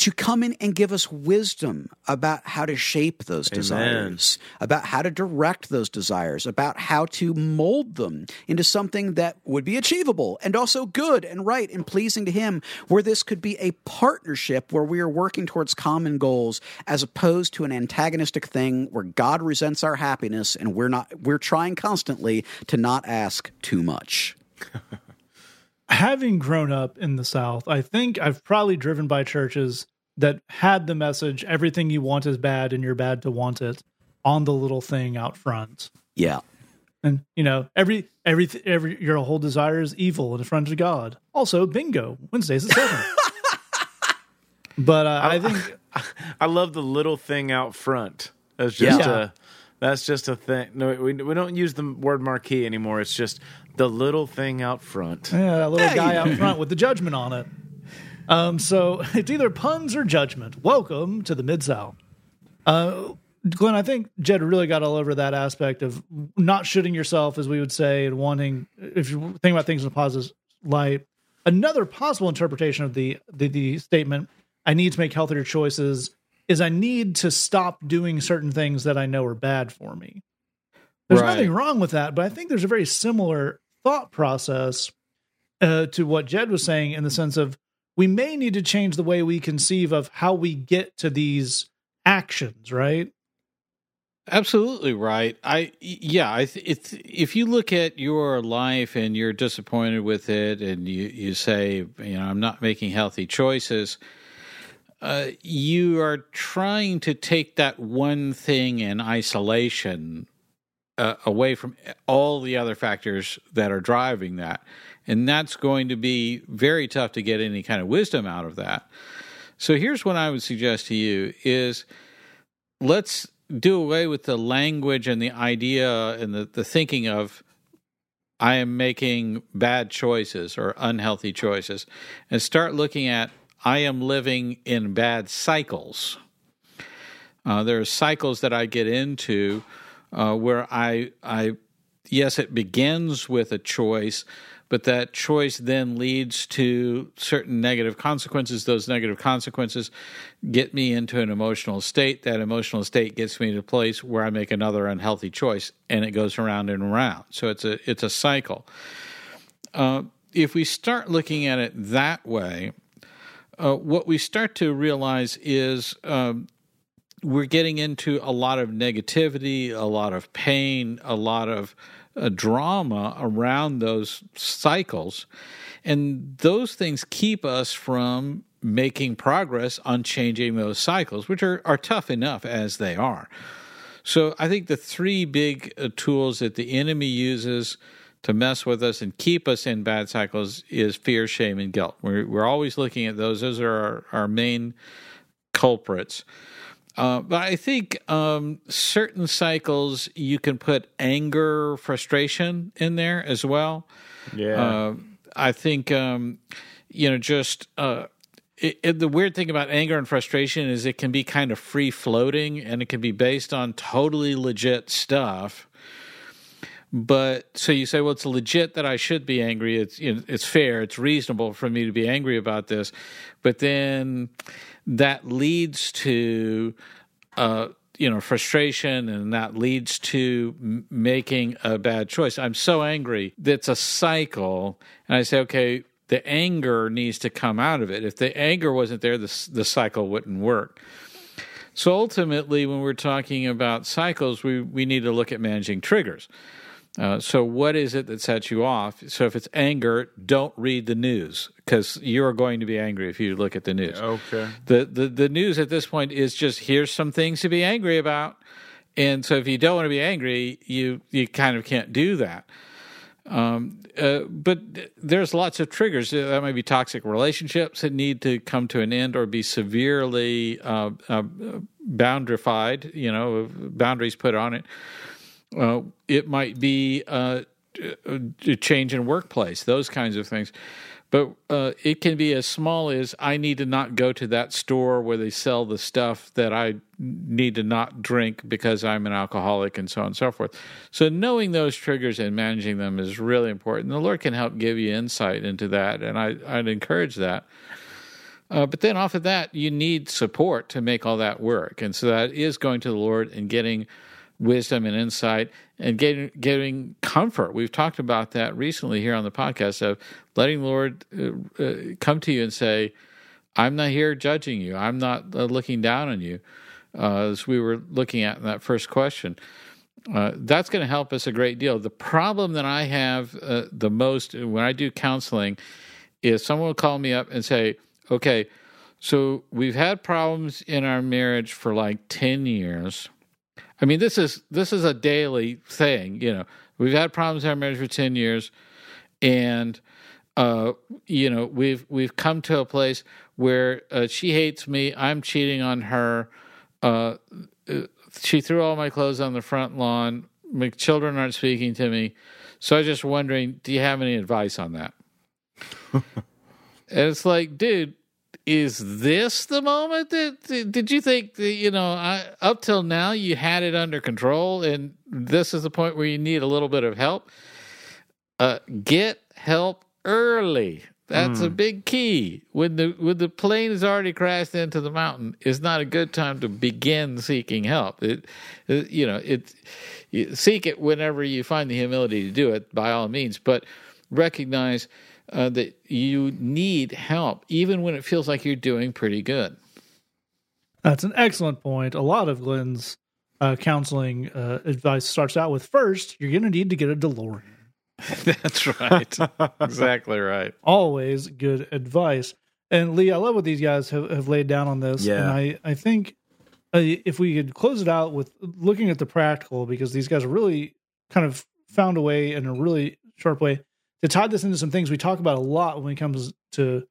to come in and give us wisdom about how to shape those Amen. desires, about how to direct those desires, about how to mold them into something that would be achievable and also good and right and pleasing to Him, where this could be a partnership where we are working towards common goals as opposed to an antagonistic thing where God resents our happiness and we're not we're trying constantly to not ask too much. (laughs) having grown up in the South, I think I've probably driven by churches that had the message everything you want is bad and you're bad to want it on the little thing out front. Yeah. And you know, every every every your whole desire is evil in front of God. Also, bingo, Wednesdays at seven. (laughs) but uh, I, I, think (laughs) I love the little thing out front. That's just yeah. a that's just a thing. No, we we don't use the word marquee anymore. It's just the little thing out front. Yeah, that little guy out front with the judgment on it. Um, so (laughs) it's either puns or judgment. Welcome to the Mid South. Uh, Glenn, I think Jed really got all over that aspect of not shooting yourself, as we would say, and wanting, if you think about things in a positive light. Another possible interpretation of the, the, the statement, I need to make healthier choices, is I need to stop doing certain things that I know are bad for me. There's right. nothing wrong with that, but I think there's a very similar thought process uh, to what Jed was saying in the sense of we may need to change the way we conceive of how we get to these actions, right? Absolutely right. I yeah. I it's if you look at your life and you're disappointed with it, and you you say, you know, I'm not making healthy choices. Uh, you are trying to take that one thing in isolation uh, away from all the other factors that are driving that. And that's going to be very tough to get any kind of wisdom out of that. So here's what I would suggest to you is let's do away with the language and the idea and the, the thinking of I am making bad choices or unhealthy choices and start looking at I am living in bad cycles. Uh, there are cycles that I get into uh, where I, I, yes, it begins with a choice, but that choice then leads to certain negative consequences. Those negative consequences get me into an emotional state. That emotional state gets me to a place where I make another unhealthy choice, and it goes around and around. So it's a it's a cycle. Uh, if we start looking at it that way, uh, what we start to realize is um, we're getting into a lot of negativity, a lot of pain, a lot of uh, drama around those cycles. And those things keep us from making progress on changing those cycles, which are, are tough enough as they are. So I think the three big uh, tools that the enemy uses to mess with us and keep us in bad cycles is fear, shame, and guilt. We're, we're always looking at those. Those are our, our main culprits. Uh, but I think um, certain cycles you can put anger, frustration in there as well. Yeah. Uh, I think um, you know just uh, it, it, the weird thing about anger and frustration is it can be kind of free floating and it can be based on totally legit stuff. But so you say, well, it's legit that I should be angry. It's you know, it's fair. It's reasonable for me to be angry about this. But then that leads to uh, you know frustration and that leads to m- making a bad choice. I'm so angry that's a cycle and i say okay the anger needs to come out of it. If the anger wasn't there the, the cycle wouldn't work. So ultimately when we're talking about cycles we, we need to look at managing triggers uh, so, what is it that sets you off? So, if it's anger, don't read the news because you're going to be angry if you look at the news. Okay. The, the the news at this point is just here's some things to be angry about, and so if you don't want to be angry, you you kind of can't do that. Um, uh, but there's lots of triggers. Uh, that might be toxic relationships that need to come to an end or be severely uh, uh, boundarified. You know, boundaries put on it. Uh, it might be uh, a change in workplace, those kinds of things. But uh, it can be as small as I need to not go to that store where they sell the stuff that I need to not drink because I'm an alcoholic and so on and so forth. So, knowing those triggers and managing them is really important. The Lord can help give you insight into that, and I, I'd encourage that. Uh, but then off of that, you need support to make all that work. And so that is going to the Lord and getting wisdom and insight and getting getting comfort. We've talked about that recently here on the podcast of letting the Lord uh, uh, come to you and say, "I'm not here judging you. I'm not uh, looking down on you." Uh, as we were looking at in that first question, uh, that's going to help us a great deal. The problem that I have the most when I do counseling is someone will call me up and say, "Okay." So we've had problems in our marriage for like 10 years I mean, this is this is a daily thing. You know, we've had problems in our marriage for ten years, and uh, you know, we've we've come to a place where uh, she hates me. I'm cheating on her. Uh, she threw all my clothes on the front lawn. My children aren't speaking to me. So I was just wondering, do you have any advice on that? (laughs) and it's like, dude, is this the moment that did you think that, you know I, up till now you had it under control and this is the point where you need a little bit of help uh, get help early that's mm. a hmm. big key when the when the plane has already crashed into the mountain it's not a good time to begin seeking help it, it you know it you seek it whenever you find the humility to do it by all means but recognize uh, that you need help, even when it feels like you're doing pretty good. That's an excellent point. A lot of Glenn's uh, counseling uh, advice starts out with first, you're going to need to get a DeLorean. (laughs) That's right. exactly right. (laughs) Always good advice. And Lee, I love what these guys have, have laid down on this. Yeah. And I, I think uh, if we could close it out with looking at the practical, because these guys really kind of found a way in a really sharp way to tie this into some things we talk about a lot when it comes to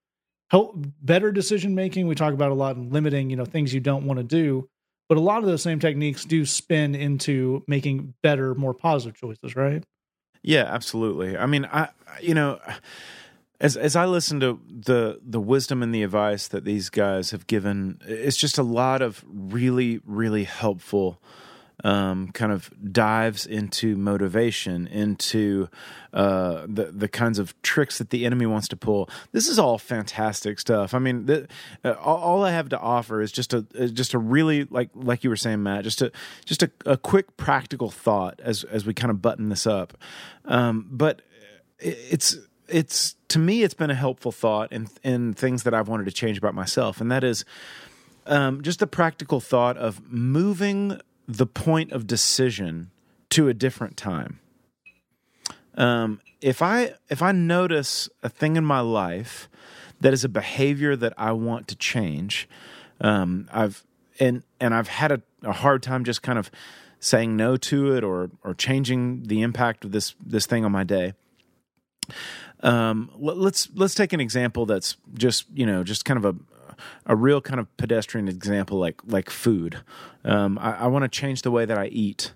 help better decision making. We talk about a lot in limiting, you know, things you don't want to do. But a lot of those same techniques do spin into making better, more positive choices, right? Yeah, absolutely. I mean, I you know, as as I listen to the the wisdom and the advice that these guys have given, it's just a lot of really really helpful um, kind of dives into motivation, into uh, the the kinds of tricks that the enemy wants to pull. This is all fantastic stuff. I mean, the, uh, all, I have to offer is just a is just a really like like you were saying, Matt, just a just a, a quick practical thought as as we kind of button this up. Um, but it's it's to me it's been a helpful thought in in things that I've wanted to change about myself, and that is um, just the practical thought of moving the point of decision to a different time. Um, if I if I notice a thing in my life that is a behavior that I want to change, um, I've and and I've had a, a hard time just kind of saying no to it or or changing the impact of this this thing on my day. Um, let, let's let's take an example that's just you know just kind of a a real kind of pedestrian example like like food. Um, I, I want to change the way that I eat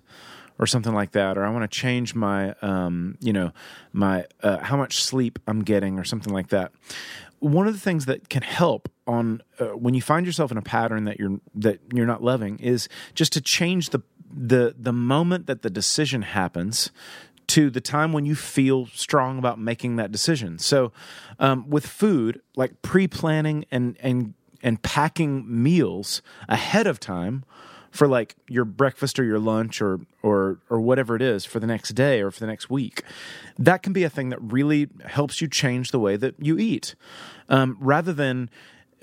or something like that, or I want to change my, um, you know, my uh, how much sleep I'm getting, or something like that. One of the things that can help on uh, when you find yourself in a pattern that you're that you're not loving is just to change the the the moment that the decision happens to the time when you feel strong about making that decision. So, um, with food, like pre-planning and and and packing meals ahead of time for like your breakfast or your lunch or or or whatever it is for the next day or for the next week, that can be a thing that really helps you change the way that you eat, um, rather than.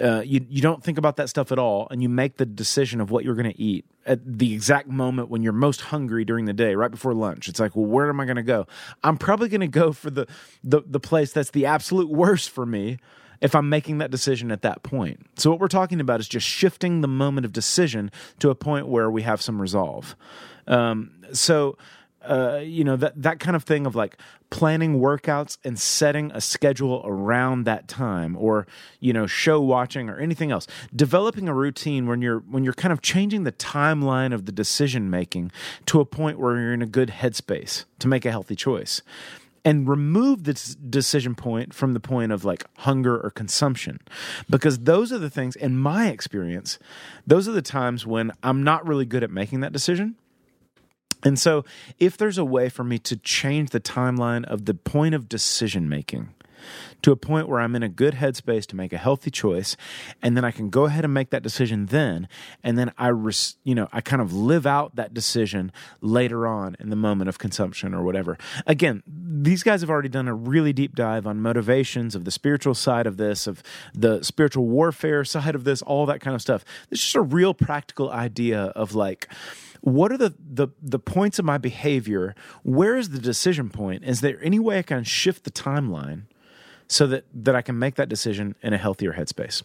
Uh, you you don't think about that stuff at all, and you make the decision of what you're going to eat at the exact moment when you're most hungry during the day, right before lunch. It's like, well, where am I going to go? I'm probably going to go for the, the the place that's the absolute worst for me if I'm making that decision at that point. So what we're talking about is just shifting the moment of decision to a point where we have some resolve. Um, so uh, you know that that kind of thing of like planning workouts and setting a schedule around that time or you know show watching or anything else. Developing a routine when you're when you're kind of changing the timeline of the decision making to a point where you're in a good headspace to make a healthy choice and remove the decision point from the point of like hunger or consumption. Because those are the things in my experience those are the times when i'm not really good at making that decision and so, if there's a way for me to change the timeline of the point of decision making to a point where I'm in a good headspace to make a healthy choice, and then I can go ahead and make that decision then, and then I, res- you know, I kind of live out that decision later on in the moment of consumption or whatever. Again, these guys have already done a really deep dive on motivations of the spiritual side of this, of the spiritual warfare side of this, all that kind of stuff. It's just a real practical idea of like what are the, the the points of my behavior where is the decision point is there any way i can shift the timeline so that that i can make that decision in a healthier headspace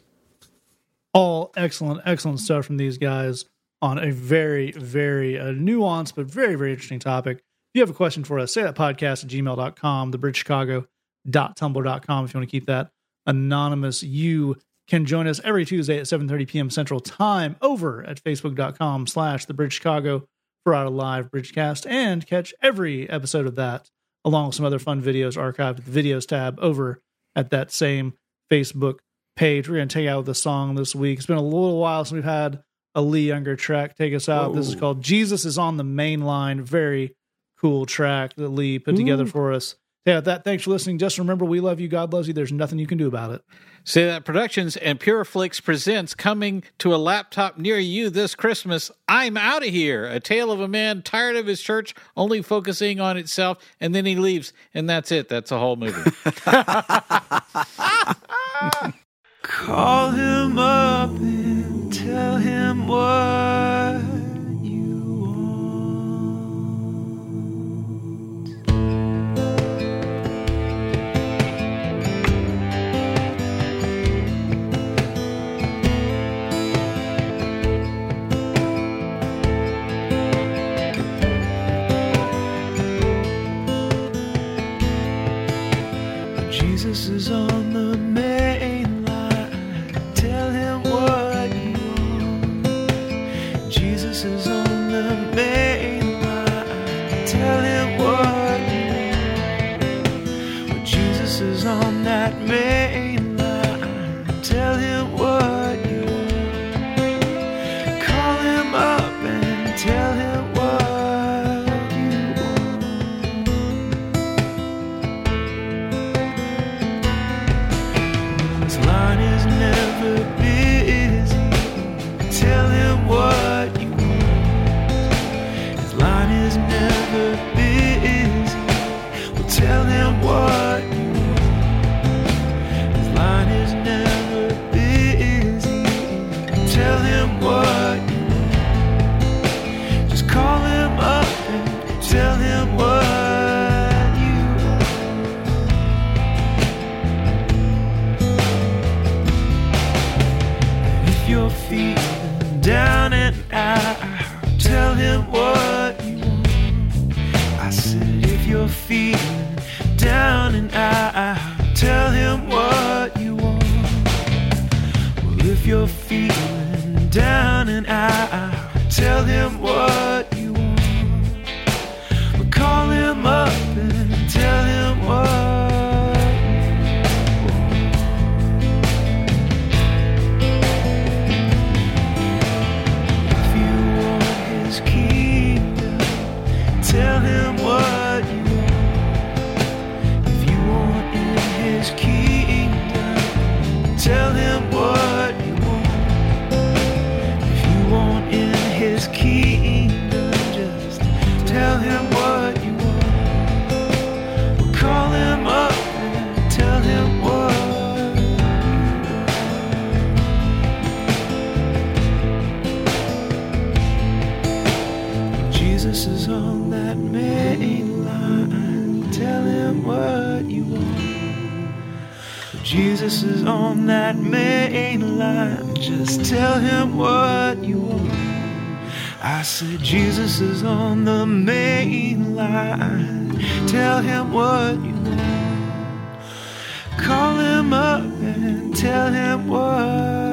all excellent excellent stuff from these guys on a very very uh, nuanced but very very interesting topic if you have a question for us say that podcast at gmail.com thebridgechicago.tumblr.com if you want to keep that anonymous you can join us every Tuesday at 7.30 p.m. Central Time over at facebook.com slash the Bridge Chicago for our live Bridgecast and catch every episode of that along with some other fun videos archived at the videos tab over at that same Facebook page. We're going to take out the song this week. It's been a little while since we've had a Lee Younger track take us out. Whoa. This is called Jesus is on the Main Line. Very cool track that Lee put Ooh. together mm. for us. Yeah, that. Thanks for listening. Just remember, we love you. God loves you. There's nothing you can do about it. Say that Productions and Pureflix presents coming to a laptop near you this Christmas. I'm out of here. A tale of a man tired of his church, only focusing on itself, and then he leaves, and that's it. That's a whole movie. (laughs) Call him up and tell him what line. line is never feet. Jesus is on that main line. Just tell him what you want. I said, Jesus is on the main line. Tell him what you want. Call him up and tell him what.